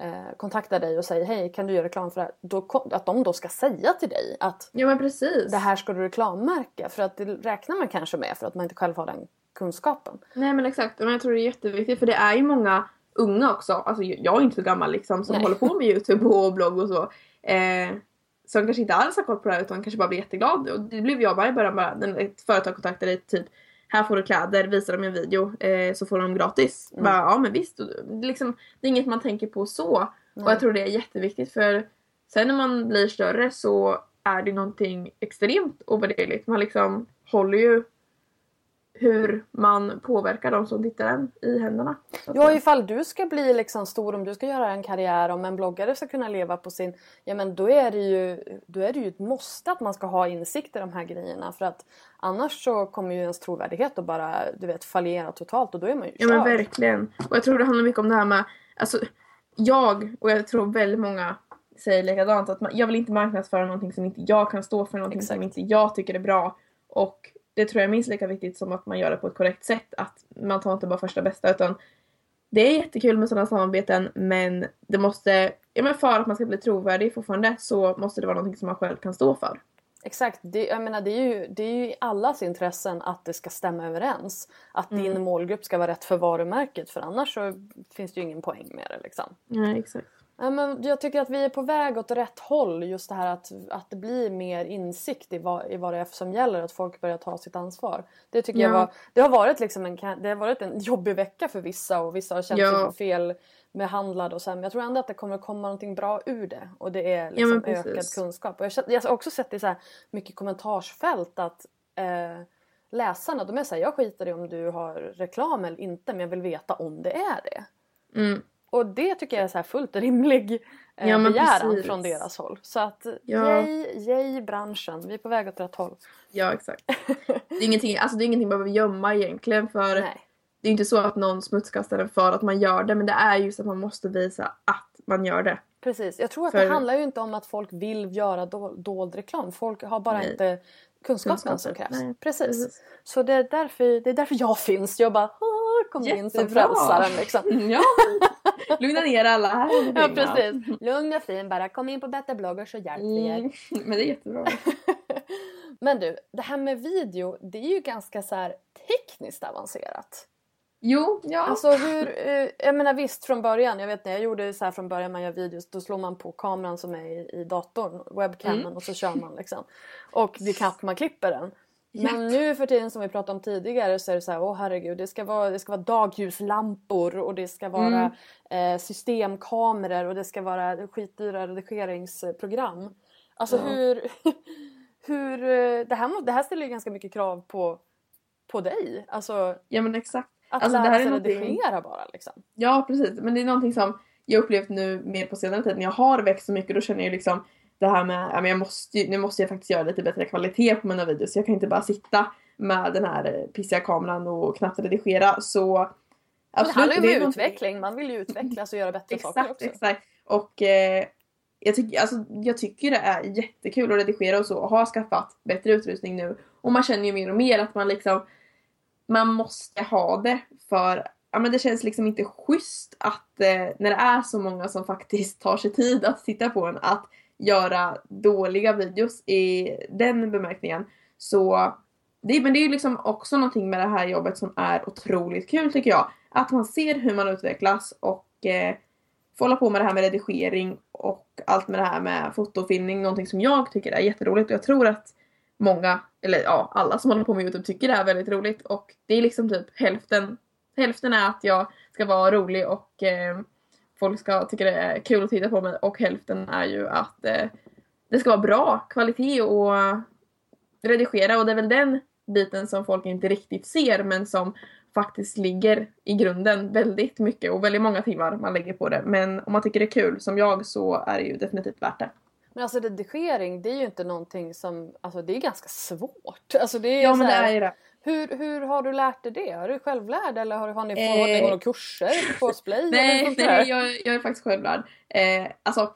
eh, kontaktar dig och säger hej kan du göra reklam för det här? Då, att de då ska säga till dig att
Ja men precis.
det här ska du reklammärka. För att det räknar man kanske med för att man inte själv har den kunskapen.
Nej men exakt, men jag tror det är jätteviktigt för det är ju många unga också, alltså jag är inte så gammal liksom som
Nej.
håller på med youtube och blogg och så. Eh, som kanske inte alls har koll på det här utan kanske bara blir jätteglad. Och det blev jag bara i början bara, när ett företag kontaktar dig typ här får du kläder, visar dem en video eh, så får de gratis.
Mm.
Bara, ja men visst, det, är liksom, det är inget man tänker på så. Och jag tror det är jätteviktigt för sen när man blir större så är det någonting extremt ovärderligt. Man liksom håller ju hur man påverkar de som tittar en i händerna.
Ja ifall du ska bli liksom stor, om du ska göra en karriär, om en bloggare ska kunna leva på sin... Ja men då är det ju, då är det ju ett måste att man ska ha insikt i de här grejerna för att annars så kommer ju ens trovärdighet att bara du vet fallera totalt och då är man ju
Ja men
körd.
verkligen. Och jag tror det handlar mycket om det här med, alltså jag och jag tror väldigt många säger likadant att man, jag vill inte marknadsföra någonting som inte jag kan stå för, någonting som
Exakt.
inte jag tycker är bra. Och det tror jag är minst lika viktigt som att man gör det på ett korrekt sätt. Att man tar inte bara första bästa utan det är jättekul med sådana samarbeten men det måste, ja men för att man ska bli trovärdig fortfarande så måste det vara någonting som man själv kan stå för.
Exakt, det, jag menar, det, är ju, det är ju i allas intressen att det ska stämma överens. Att
Mm.
din målgrupp ska vara rätt för varumärket för annars så finns det ju ingen poäng med det liksom.
Nej exakt.
Ja, men jag tycker att vi är på väg åt rätt håll. Just det här att, att det blir mer insikt i vad, i vad det är som gäller. Att folk börjar ta sitt ansvar. Det tycker jag
Ja.
var, det har varit liksom en, det har varit en jobbig vecka för vissa och vissa har känt
Ja.
sig fel behandlade och så här. Men jag tror ändå att det kommer komma någonting bra ur det. Och det är
Ja,
liksom
precis.
ökad kunskap. Och jag, jag har också sett i så här mycket kommentarsfält att eh, läsarna de är såhär, jag skiter i om du har reklam eller inte men jag vill veta om det är det.
Mm.
Och det tycker jag är så här fullt rimlig eh,
Ja,
begäran
precis.
från deras håll. Så att
Ja.
yay, yay branschen, vi är på väg åt rätt håll.
Ja exakt. *laughs* Det är ingenting, alltså det är ingenting man behöver gömma egentligen för
Nej.
det är inte så att någon smutskastar den för att man gör det men det är just att man måste visa att man gör det.
Precis, jag tror att
För-
det handlar ju inte om att folk vill göra do- dold reklam. Folk har bara
Nej.
inte kunskapen
Kunskapen,
som krävs.
nej,
Precis.
precis.
Så det är, därför, det är därför jag finns. Jag bara "Åh, kom in som frälsaren liksom. *laughs*
Ja, lugna ner alla här.
Ja precis. Lugn och fin bara. Kom in på Better blogger så hjälper vi er.
Mm, men det är jättebra. *laughs*
Men du, det här med video det är ju ganska så här tekniskt avancerat.
Jo, ja.
Alltså hur, eh, jag menar visst från början, jag vet när jag gjorde så här från början man gör videos då slår man på kameran som är i, i datorn, webcamen
Mm.
och så kör man liksom. Och det är knappt man klipper den. Men nu för tiden som vi pratade om tidigare så är det så här, åh herregud det ska vara, det ska vara dagljuslampor och det ska vara
Mm.
eh, systemkameror och det ska vara skitdyra redigeringsprogram. Alltså
Ja.
hur, *laughs* hur eh, det, här, det här ställer ju ganska mycket krav på, på dig. Alltså
ja men exakt.
Att
Alltså, det
lära
här är
sig
någonting-
redigera bara liksom.
Ja precis, men det är någonting som jag upplevt nu mer på senare tid när jag har växt så mycket då känner jag liksom det här med, ja men jag måste nu måste jag faktiskt göra lite bättre kvalitet på mina videos. Jag kan inte bara sitta med den här eh, pissiga kameran och knappt redigera så
Men det handlar ju om utveckling, man vill ju utvecklas och göra bättre saker
Exakt,
också.
exakt. Och eh, jag, tycker, alltså, jag tycker det är jättekul att redigera och så och har skaffat bättre utrustning nu. Och man känner ju mer och mer att man liksom man måste ha det för ja, men det känns liksom inte schysst att eh, när det är så många som faktiskt tar sig tid att titta på en att göra dåliga videos i den bemärkningen. Så det, men det är ju liksom också någonting med det här jobbet som är otroligt kul tycker jag. Att man ser hur man utvecklas och eh, får hålla på med det här med redigering och allt med det här med fotofilmning. Någonting som jag tycker är jätteroligt och jag tror att många, eller ja alla som håller på med Youtube tycker det är väldigt roligt och det är liksom typ hälften Hälften är att jag ska vara rolig och eh, folk ska tycka det är kul att titta på mig och hälften är ju att eh, det ska vara bra kvalitet och redigera och det är väl den biten som folk inte riktigt ser men som faktiskt ligger i grunden väldigt mycket och väldigt många timmar man lägger på det. Men om man tycker det är kul som jag så är det ju definitivt värt det.
Men alltså redigering det är ju inte någonting som, alltså det är ganska svårt. Alltså det är
Ja men det
här,
är ju det.
Hur, hur har du lärt dig det? Är du självlärd eller har, har ni
Eh,
ni några kurser på Splay? eller hur
Nej,
det?
nej jag, jag är faktiskt självlärd. Eh, alltså,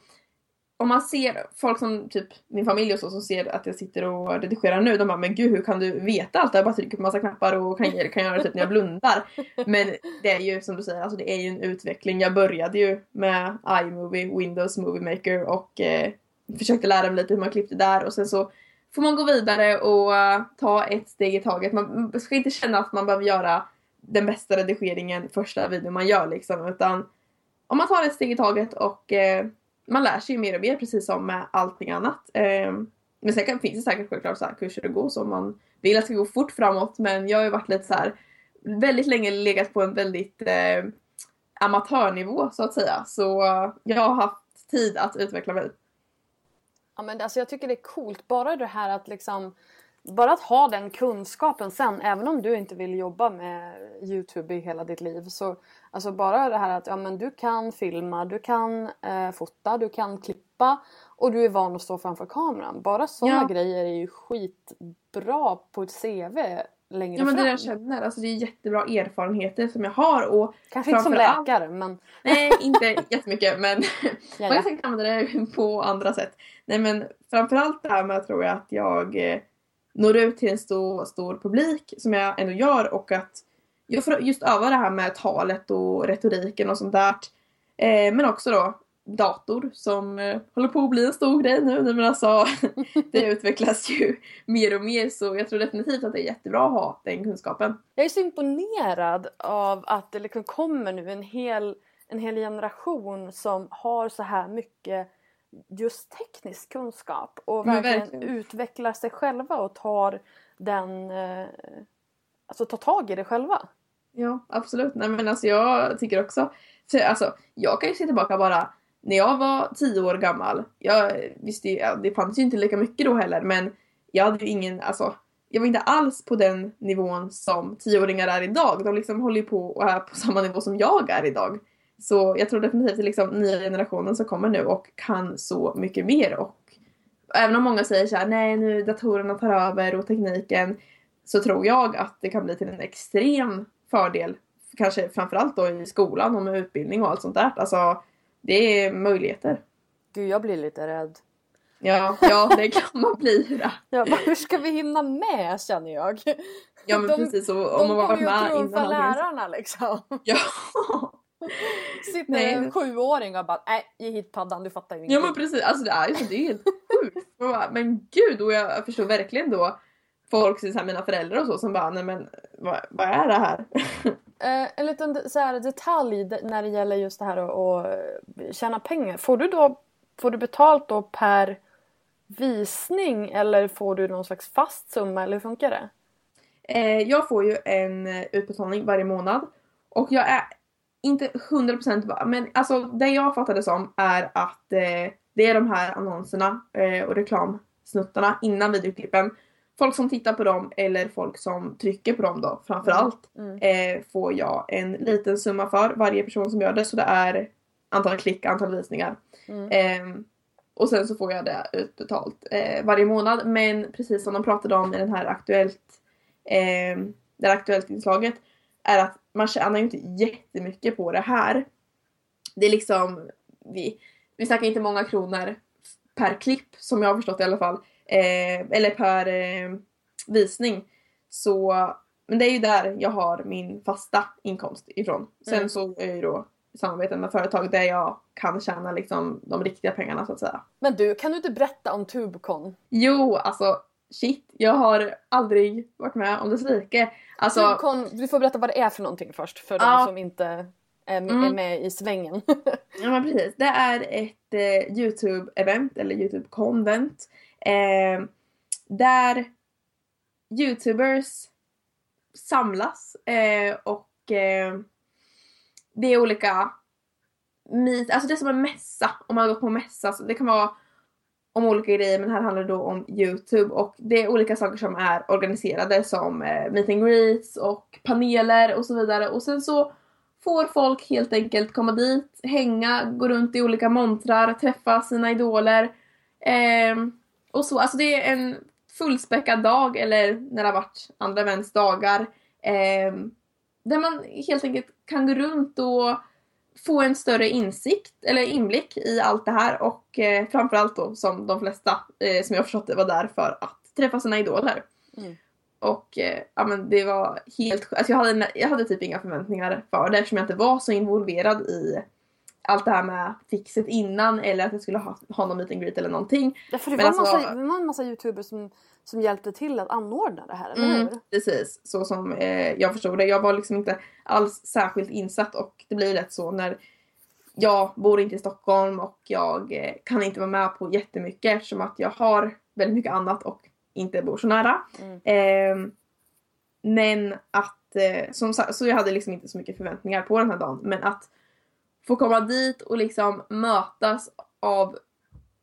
om man ser folk som typ min familj och så som ser att jag sitter och redigerar nu, de bara men gud hur kan du veta allt? Jag bara trycker på massa knappar och kan, kan göra det typ när jag blundar. Men det är ju som du säger, alltså det är ju en utveckling. Jag började ju med iMovie, Windows Movie Maker och eh, försökte lära mig lite hur man klippte där och sen så får man gå vidare och eh, ta ett steg i taget. Man ska inte känna att man behöver göra den bästa redigeringen första videon man gör liksom utan om man tar ett steg i taget och eh, man lär sig ju mer och mer precis som med allting annat. Eh, men sen kan, finns det säkert självklart så här kurser att gå som man vill att det ska gå fort framåt men jag har ju varit lite så här väldigt länge legat på en väldigt eh, amatörnivå så att säga så eh, jag har haft tid att utveckla mig.
Ja, men alltså jag tycker det är coolt bara det här att liksom bara att ha den kunskapen sen även om du inte vill jobba med Youtube i hela ditt liv så alltså bara det här att ja, men du kan filma, du kan eh, fota, du kan klippa och du är van att stå framför kameran. Bara sådana
Ja.
grejer är ju skitbra på ett CV längre
Ja men det
fram.
jag känner, alltså det är jättebra erfarenheter som jag har och
Kanske inte som läkare men
nej inte jättemycket men *laughs* Man kan säkert använda det på andra sätt. Nej men framförallt det här med tror jag att jag eh, når ut till en stor, stor publik som jag ändå gör och att jag får just öva det här med talet och retoriken och sånt där. Eh, men också då dator som eh, håller på att bli en stor grej nu. Nej, Men alltså, *laughs* det utvecklas ju mer och mer så jag tror definitivt att det är jättebra att ha den kunskapen.
Jag är så imponerad av att det liksom kommer nu en hel, en hel generation som har så här mycket just teknisk kunskap och verkligen,
verkligen.
utvecklar sig själva och tar den eh, alltså tar tag i det själva.
Ja, absolut. Nej men alltså jag tycker också, för alltså jag kan ju se tillbaka bara när jag var tio år gammal. Jag visste ju, ja, det fanns ju inte lika mycket då heller men jag hade ju ingen, alltså jag var inte alls på den nivån som tioåringar är idag. De liksom håller ju på och är på *laughs* samma nivå som jag är idag. Så jag tror definitivt att liksom nya generationen som kommer nu och kan så mycket mer och även om många säger så här, nej nu datorerna tar över och tekniken så tror jag att det kan bli till en extrem fördel. Kanske framförallt då i skolan och med utbildning och allt sånt där. Alltså det är möjligheter.
Gud, jag blir lite rädd.
Ja, *laughs* ja det kan man bli.
bara, hur ska vi hinna med känner jag?
Ja men
De-
precis. Och,
De
om man varit
ju
med
trumfa
innan allting.
lärarna liksom.
Ja.
Sitter
Nej.
en sjuåring och bara, nej ge hit paddan du fattar ju
ja
ingenting.
men prez alltså det är ju så, det är helt sjukt. Men gud, och jag förstår verkligen då folk, så här, mina föräldrar och så som bara, nej men vad, vad är det här? *laughs*
Eh, en liten så här, detalj när det gäller just det här att, tjäna pengar. Får du då får du betalt då per visning eller får du någon slags fast summa eller hur funkar det?
Eh, jag får ju en eh, utbetalning varje månad och jag är inte 100% va- men alltså det jag fattade som är att eh, det är de här annonserna eh, och reklamsnuttarna innan videoklippen folk som tittar på dem eller folk som trycker på dem då framförallt
Mm.
eh, får jag en liten summa för varje person som gör det så det är antal klick, antal visningar.
Mm.
Ehm, och sen så får jag det utbetalt eh, varje månad men precis som de pratade om i den här aktuellt eh, det här aktuellt inslaget är att man tjänar ju inte jättemycket på det här. Det är liksom, vi, vi snackar inte många kronor per klipp som jag har förstått i alla fall. Eh, eller per eh, visning. Så, men det är ju där jag har min fasta inkomst ifrån. Sen
Mm.
så är jag ju då i samarbete med företag där jag kan tjäna liksom de riktiga pengarna så att säga.
Men du, kan du inte berätta om Tubecon?
Jo, alltså shit. Jag har aldrig varit med om dess like. Alltså,
Tubecon, du får berätta vad det är för någonting först för de
Ja.
som inte är med,
Mm.
är med i svängen.
Ja men precis. Det är ett eh, Youtube-event eller Youtube-konvent. Eh, där Youtubers samlas eh, och eh, det är olika meet, alltså det är som en mässa om man har gått på mässa. Så det kan vara om olika grejer men här handlar det då om Youtube och det är olika saker som är organiserade som eh, meet and greets och paneler och så vidare och sen så får folk helt enkelt komma dit, hänga, gå runt i olika montrar, träffa sina idoler. Eh, och så, alltså det är en fullspäckad dag eller när det har varit andra events dagar. ehm, där man helt enkelt kan gå runt och få en större insikt eller inblick i allt det här och eh, framförallt då som de flesta eh, som jag förstått det var där för att träffa sina idoler.
Mm.
Och eh, ja men det var helt alltså jag hade, jag hade typ inga förväntningar för det eftersom jag inte var så involverad i allt det här med fixet innan eller att jag skulle ha, ha någon meet and greet eller någonting.
Ja, för det var,
alltså-
massa, det var en massa youtubers som, som hjälpte till att anordna det här, eller
Mm,
hur?
precis, så som eh, jag förstod det. Jag var liksom inte alls särskilt insatt och det blir lätt så när jag bor inte i Stockholm och jag eh, kan inte vara med på jättemycket eftersom att jag har väldigt mycket annat och inte bor så nära.
Mm.
Ehm, men att, eh, som så jag hade liksom inte så mycket förväntningar på den här dagen. Men att få komma dit och liksom mötas av,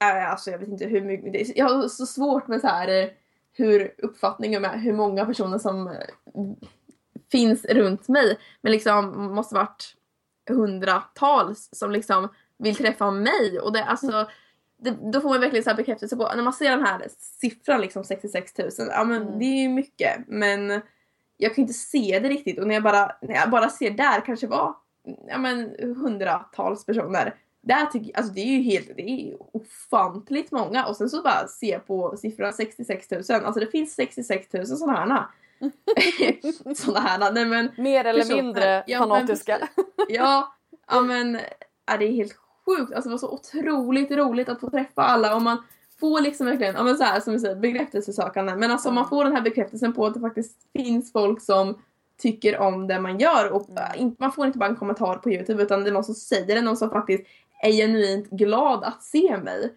äh, alltså jag vet inte hur mycket, det är, jag har så svårt med så här eh, hur uppfattningen med hur många personer som eh, finns runt mig. Men liksom måste varit hundratals som liksom vill träffa mig och det alltså det, då får man verkligen så här bekräftelse på, när man ser den här siffran liksom 66 000, ja men
Mm.
det är ju mycket men jag kan inte se det riktigt och när jag bara, när jag bara ser där kanske var ja men hundratals personer. Där tycker alltså det är ju helt, det är ofantligt många och sen så bara se på siffran 66 000, alltså det finns 66 000 sådana här. *laughs* sådana här, nej men
Mer eller
Personer.
mindre
Ja, men
fanatiska.
ja, ja men ja, det är helt sjukt. Alltså det var så otroligt roligt att få träffa alla och man får liksom verkligen, ja men så här som vi säger, bekräftelsesökande. Men alltså man får den här bekräftelsen på att det faktiskt finns folk som tycker om det man gör och
Mm.
inte- man får inte bara en kommentar på Youtube utan det är någon som säger det, någon som faktiskt är genuint glad att se mig.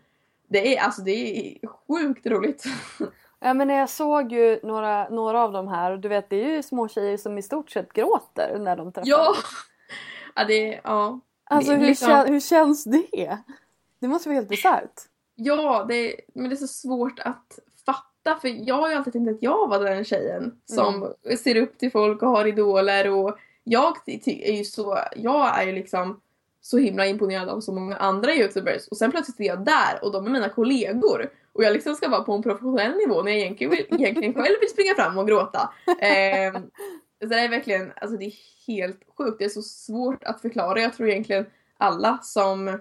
Det är alltså det är sjukt roligt. *laughs*
Ja men jag såg ju några, några av de här och du vet det är ju små tjejer som i stort sett gråter när de träffar
ja! *laughs* Ja det, ja.
Alltså
det
hur,
liksom-
kän, hur känns det? Det måste vara helt bisarrt.
Ja, det, men det är så svårt att för jag har ju alltid tänkt att jag var den tjejen som ser upp till folk och har idoler och jag är ju så, jag är ju liksom så himla imponerad av så många andra youtubers och sen plötsligt är jag där och de är mina kollegor och jag liksom ska vara på en professionell nivå när jag egentligen, vill, egentligen själv vill springa fram och gråta. Ehm, så det är verkligen, alltså det är helt sjukt, det är så svårt att förklara. Jag tror egentligen alla som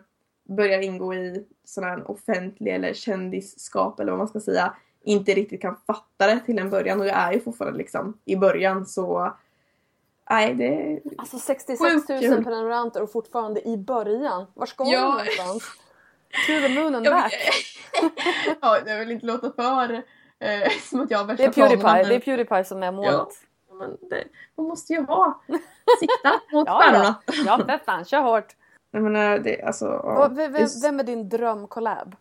börjar ingå i sån här offentlig eller kändisskap eller vad man ska säga inte riktigt kan fatta det till en början och jag är ju fortfarande liksom i början så nej det
Alltså 66
Sjukt
000
kul.
prenumeranter och fortfarande i början. Var ska
Ja.
du någonstans?
Jag,
back. *laughs*
ja, jag vill inte låta för eh, som att jag har värsta
Det är Pewdiepie,
planerna,
det är Pewdiepie som är målet.
Ja. men det, man måste ju ha sikta *laughs* mot
Ja,
stjärnorna.
ja. ja för fan, kör hårt.
Jag menar, det, alltså,
Vad- vem, vem,
är
vem är din drömcollab?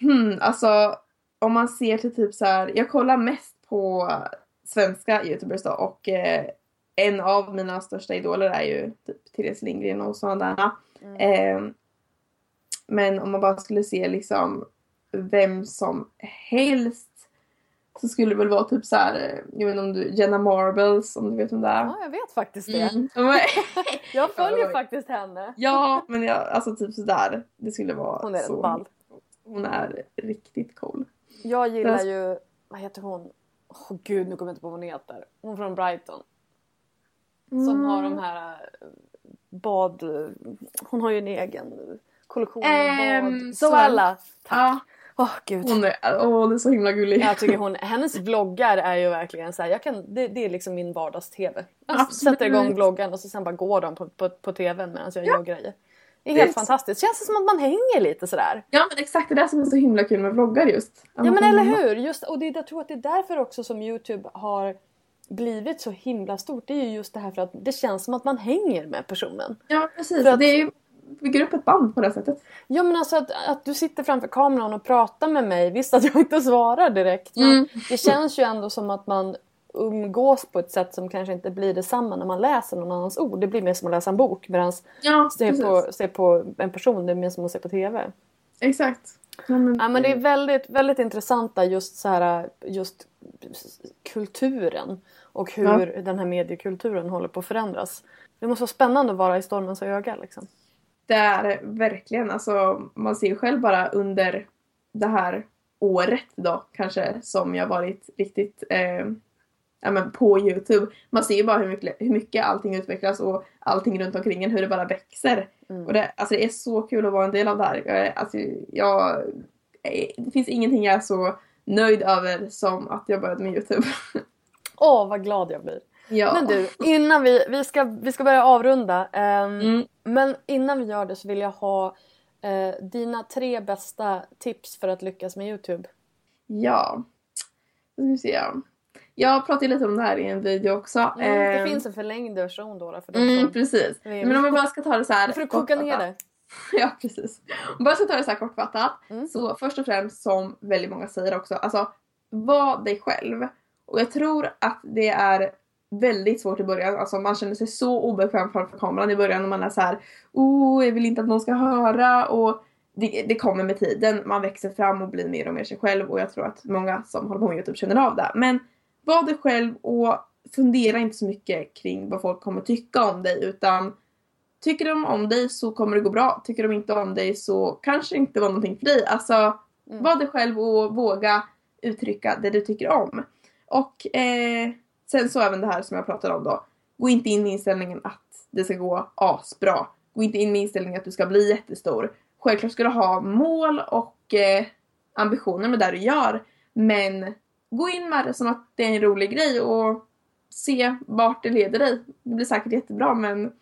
Hmm, alltså om man ser till typ så här, jag kollar mest på svenska youtubers då och eh, en av mina största idoler är ju typ Therese Lindgren och sådana.
Mm.
Eh, men om man bara skulle se liksom vem som helst så skulle det väl vara typ så här, eh, jag vet inte om du, Jenna Marbles om du vet om det är.
Ja, jag vet faktiskt det.
Mm. *laughs*
Jag följer faktiskt henne.
ja men jag, alltså typ sådär. Det skulle vara
Hon är
så.
ball.
Hon är riktigt cool.
Jag gillar ju, vad heter hon? Åh gud, nu kommer jag inte på vad hon heter. Hon från Brighton. Som har de här eh, bad... Hon har ju en egen kollektion av
Ehm,
bad.
så-
Zoella!
Ja,
Åh gud.
hon är, åh det är så himla gullig.
Jag tycker hon, hennes vloggar är ju verkligen så här, jag kan, det, det är liksom min vardags-tv. Jag
Absolut.
sätter igång vloggen och så sen bara går de på, på, på tvn medan jag gör grejer. Det är helt
Visst.
fantastiskt. Känns det som att man hänger lite sådär.
Ja men exakt det är det som är så himla kul med vloggar just.
Ja men eller hur! Just, och det, jag tror att det är därför också som Youtube har blivit så himla stort. Det är ju just det här för att det känns som att man hänger med personen.
Ja precis,
För att-
det är ju, bygger upp ett band på det sättet.
Ja men alltså att, att du sitter framför kameran och pratar med mig. Visst att jag inte svarar direkt men
Mm.
det känns ju ändå som att man umgås på ett sätt som kanske inte blir detsamma när man läser någon annans ord. Det blir mer som att läsa en bok medan
Ja
se på, se på en person det är mer som att se på TV.
Exakt. Ja, men,
Ja men det är väldigt, väldigt intressanta just så här just kulturen och hur den här mediekulturen håller på att förändras. Det måste vara spännande att vara i stormens öga liksom.
Det är verkligen. Alltså, man ser ju själv bara under det här året då kanske som jag varit riktigt eh, ja, men på Youtube. Man ser ju bara hur mycket, hur mycket allting utvecklas och allting runt omkring en, hur det bara växer.
Mm.
Och det, alltså, det är så kul att vara en del av det här. Alltså, jag, det finns ingenting jag är så nöjd över som att jag började med Youtube. *laughs*
Åh vad glad jag blir.
ja.
Men du, innan vi, vi, ska, vi ska börja avrunda. ehm,
Mm.
Men innan vi gör det så vill jag ha eh, dina tre bästa tips för att lyckas med Youtube.
Ja. Nu ska vi se. Jag pratade lite om det här i en video också.
Mm, det
Ehm,
finns en förlängd version då. för
Mm,
som
precis. Men om vi bara ska ta det så här
för att koka ner det. *laughs*
Ja, precis. Om vi bara ska ta det så här kortfattat.
Mm.
Så först och främst, som väldigt många säger också, alltså var dig själv. Och jag tror att det är väldigt svårt i början. Alltså man känner sig så obekväm framför kameran i början och man är så här, oh, jag vill inte att någon ska höra och det, det kommer med tiden. Man växer fram och blir mer och mer sig själv och jag tror att många som håller på med Youtube känner av det. Men var dig själv och fundera inte så mycket kring vad folk kommer tycka om dig utan Tycker de om dig så kommer det gå bra. Tycker de inte om dig så kanske det inte var någonting för dig. Alltså,
Mm.
var dig själv och våga uttrycka det du tycker om. Och eh, sen så även det här som jag pratade om då. Gå inte in med inställningen att det ska gå asbra. Gå inte in med inställningen att du ska bli jättestor. Självklart ska du ha mål och eh, ambitioner med det du gör. Men gå in med det som att det är en rolig grej och se vart det leder dig. Det blir säkert jättebra men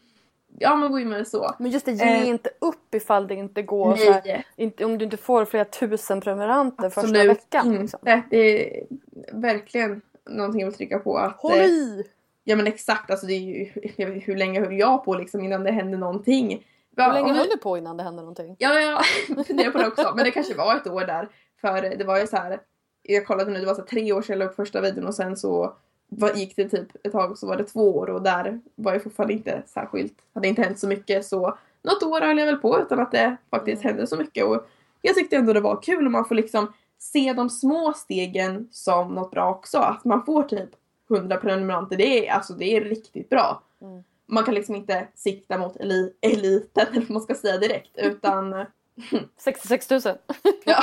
ja men gå in med det så.
Men just det, ge
Eh,
inte upp ifall det inte går. Så här,
Nej,
inte, om du inte får flera tusen prenumeranter första
absolut
veckan.
inte.
Liksom.
Det är verkligen någonting jag vill trycka på. Att,
Håll
eh,
i!
Ja men exakt, alltså det är ju, *laughs* jag vet, hur länge höll jag på liksom innan det hände någonting?
Hur länge höll du på innan det hände någonting?
Ja, ja, *laughs* jag funderar på det också. Men det kanske var ett år där. För det var ju så här. Jag kollade nu, det var så tre år sedan jag la upp första videon och sen så var, gick det typ ett tag så var det två år och där var jag fortfarande inte särskilt, hade inte hänt så mycket så något år höll jag väl på utan att det faktiskt hände så mycket och jag tyckte ändå det var kul och man får liksom se de små stegen som något bra också. Att man får typ 100 prenumeranter, det är, alltså, det är riktigt bra.
Mm.
Man kan liksom inte sikta mot eli- eliten eller vad man ska säga direkt *laughs* utan *laughs*
66 000. *laughs*
Ja,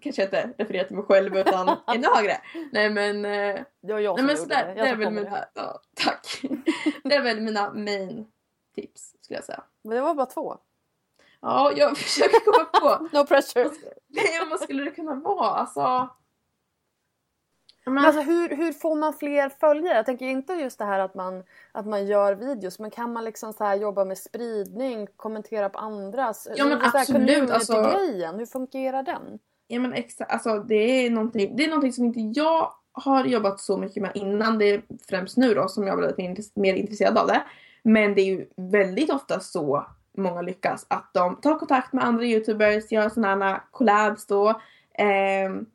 kanske jag inte refererar till mig själv utan ännu högre. Nej men, eh,
Det var jag
nej, men sådär,
det.
det är väl mina, ja, tack. Det är väl mina main tips skulle jag säga.
Men det var bara två.
Ja, jag försöker komma på. *laughs*
No pressure.
Nej, vad skulle det kunna vara? Alltså... Men,
Men alltså, hur, hur får man fler följare? Jag tänker inte just det här att man, att man gör videos men kan man liksom så här jobba med spridning, kommentera på andras?
Ja, men
det här
absolut, alltså-
community-grejen, hur fungerar den?
ja, men exakt, alltså, det, är någonting, det är någonting som inte jag har jobbat så mycket med innan. Det är främst nu då som jag har blivit mer intress- mer intresserad av det. Men det är ju väldigt ofta så många lyckas att de tar kontakt med andra youtubers, gör sådana här collabs då. Ehm,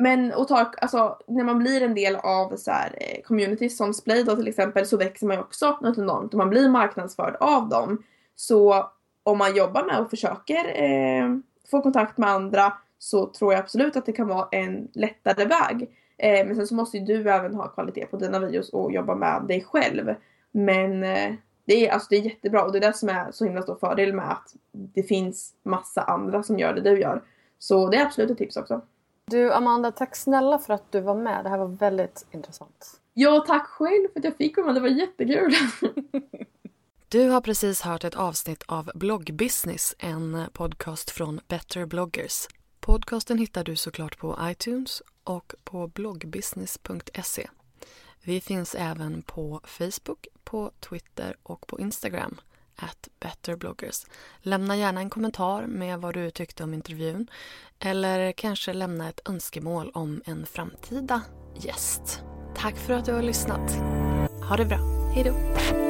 men och tar, alltså, när man blir en del av så här, eh, communities som Splay då till exempel så växer man ju också något enormt och man blir marknadsförd av dem. Så om man jobbar med och försöker eh, få kontakt med andra så tror jag absolut att det kan vara en lättare väg. Eh, men sen så måste ju du även ha kvalitet på dina videos och jobba med dig själv. Men eh, det, är, alltså, det är jättebra och det är det som är så himla stor fördel med att det finns massa andra som gör det du gör. Så det är absolut ett tips också.
Du Amanda, tack snälla för att du var med. Det här var väldigt intressant.
Ja, tack själv för att jag fick komma. Det var jättekul. *laughs*
Du har precis hört ett avsnitt av Bloggbusiness, en podcast från Better bloggers. Podcasten hittar du såklart på iTunes och på bloggbusiness.se. Vi finns även på Facebook, på Twitter och på Instagram at betterbloggers. Lämna gärna en kommentar med vad du tyckte om intervjun eller kanske lämna ett önskemål om en framtida gäst. Tack för att du har lyssnat. Ha det bra. Hej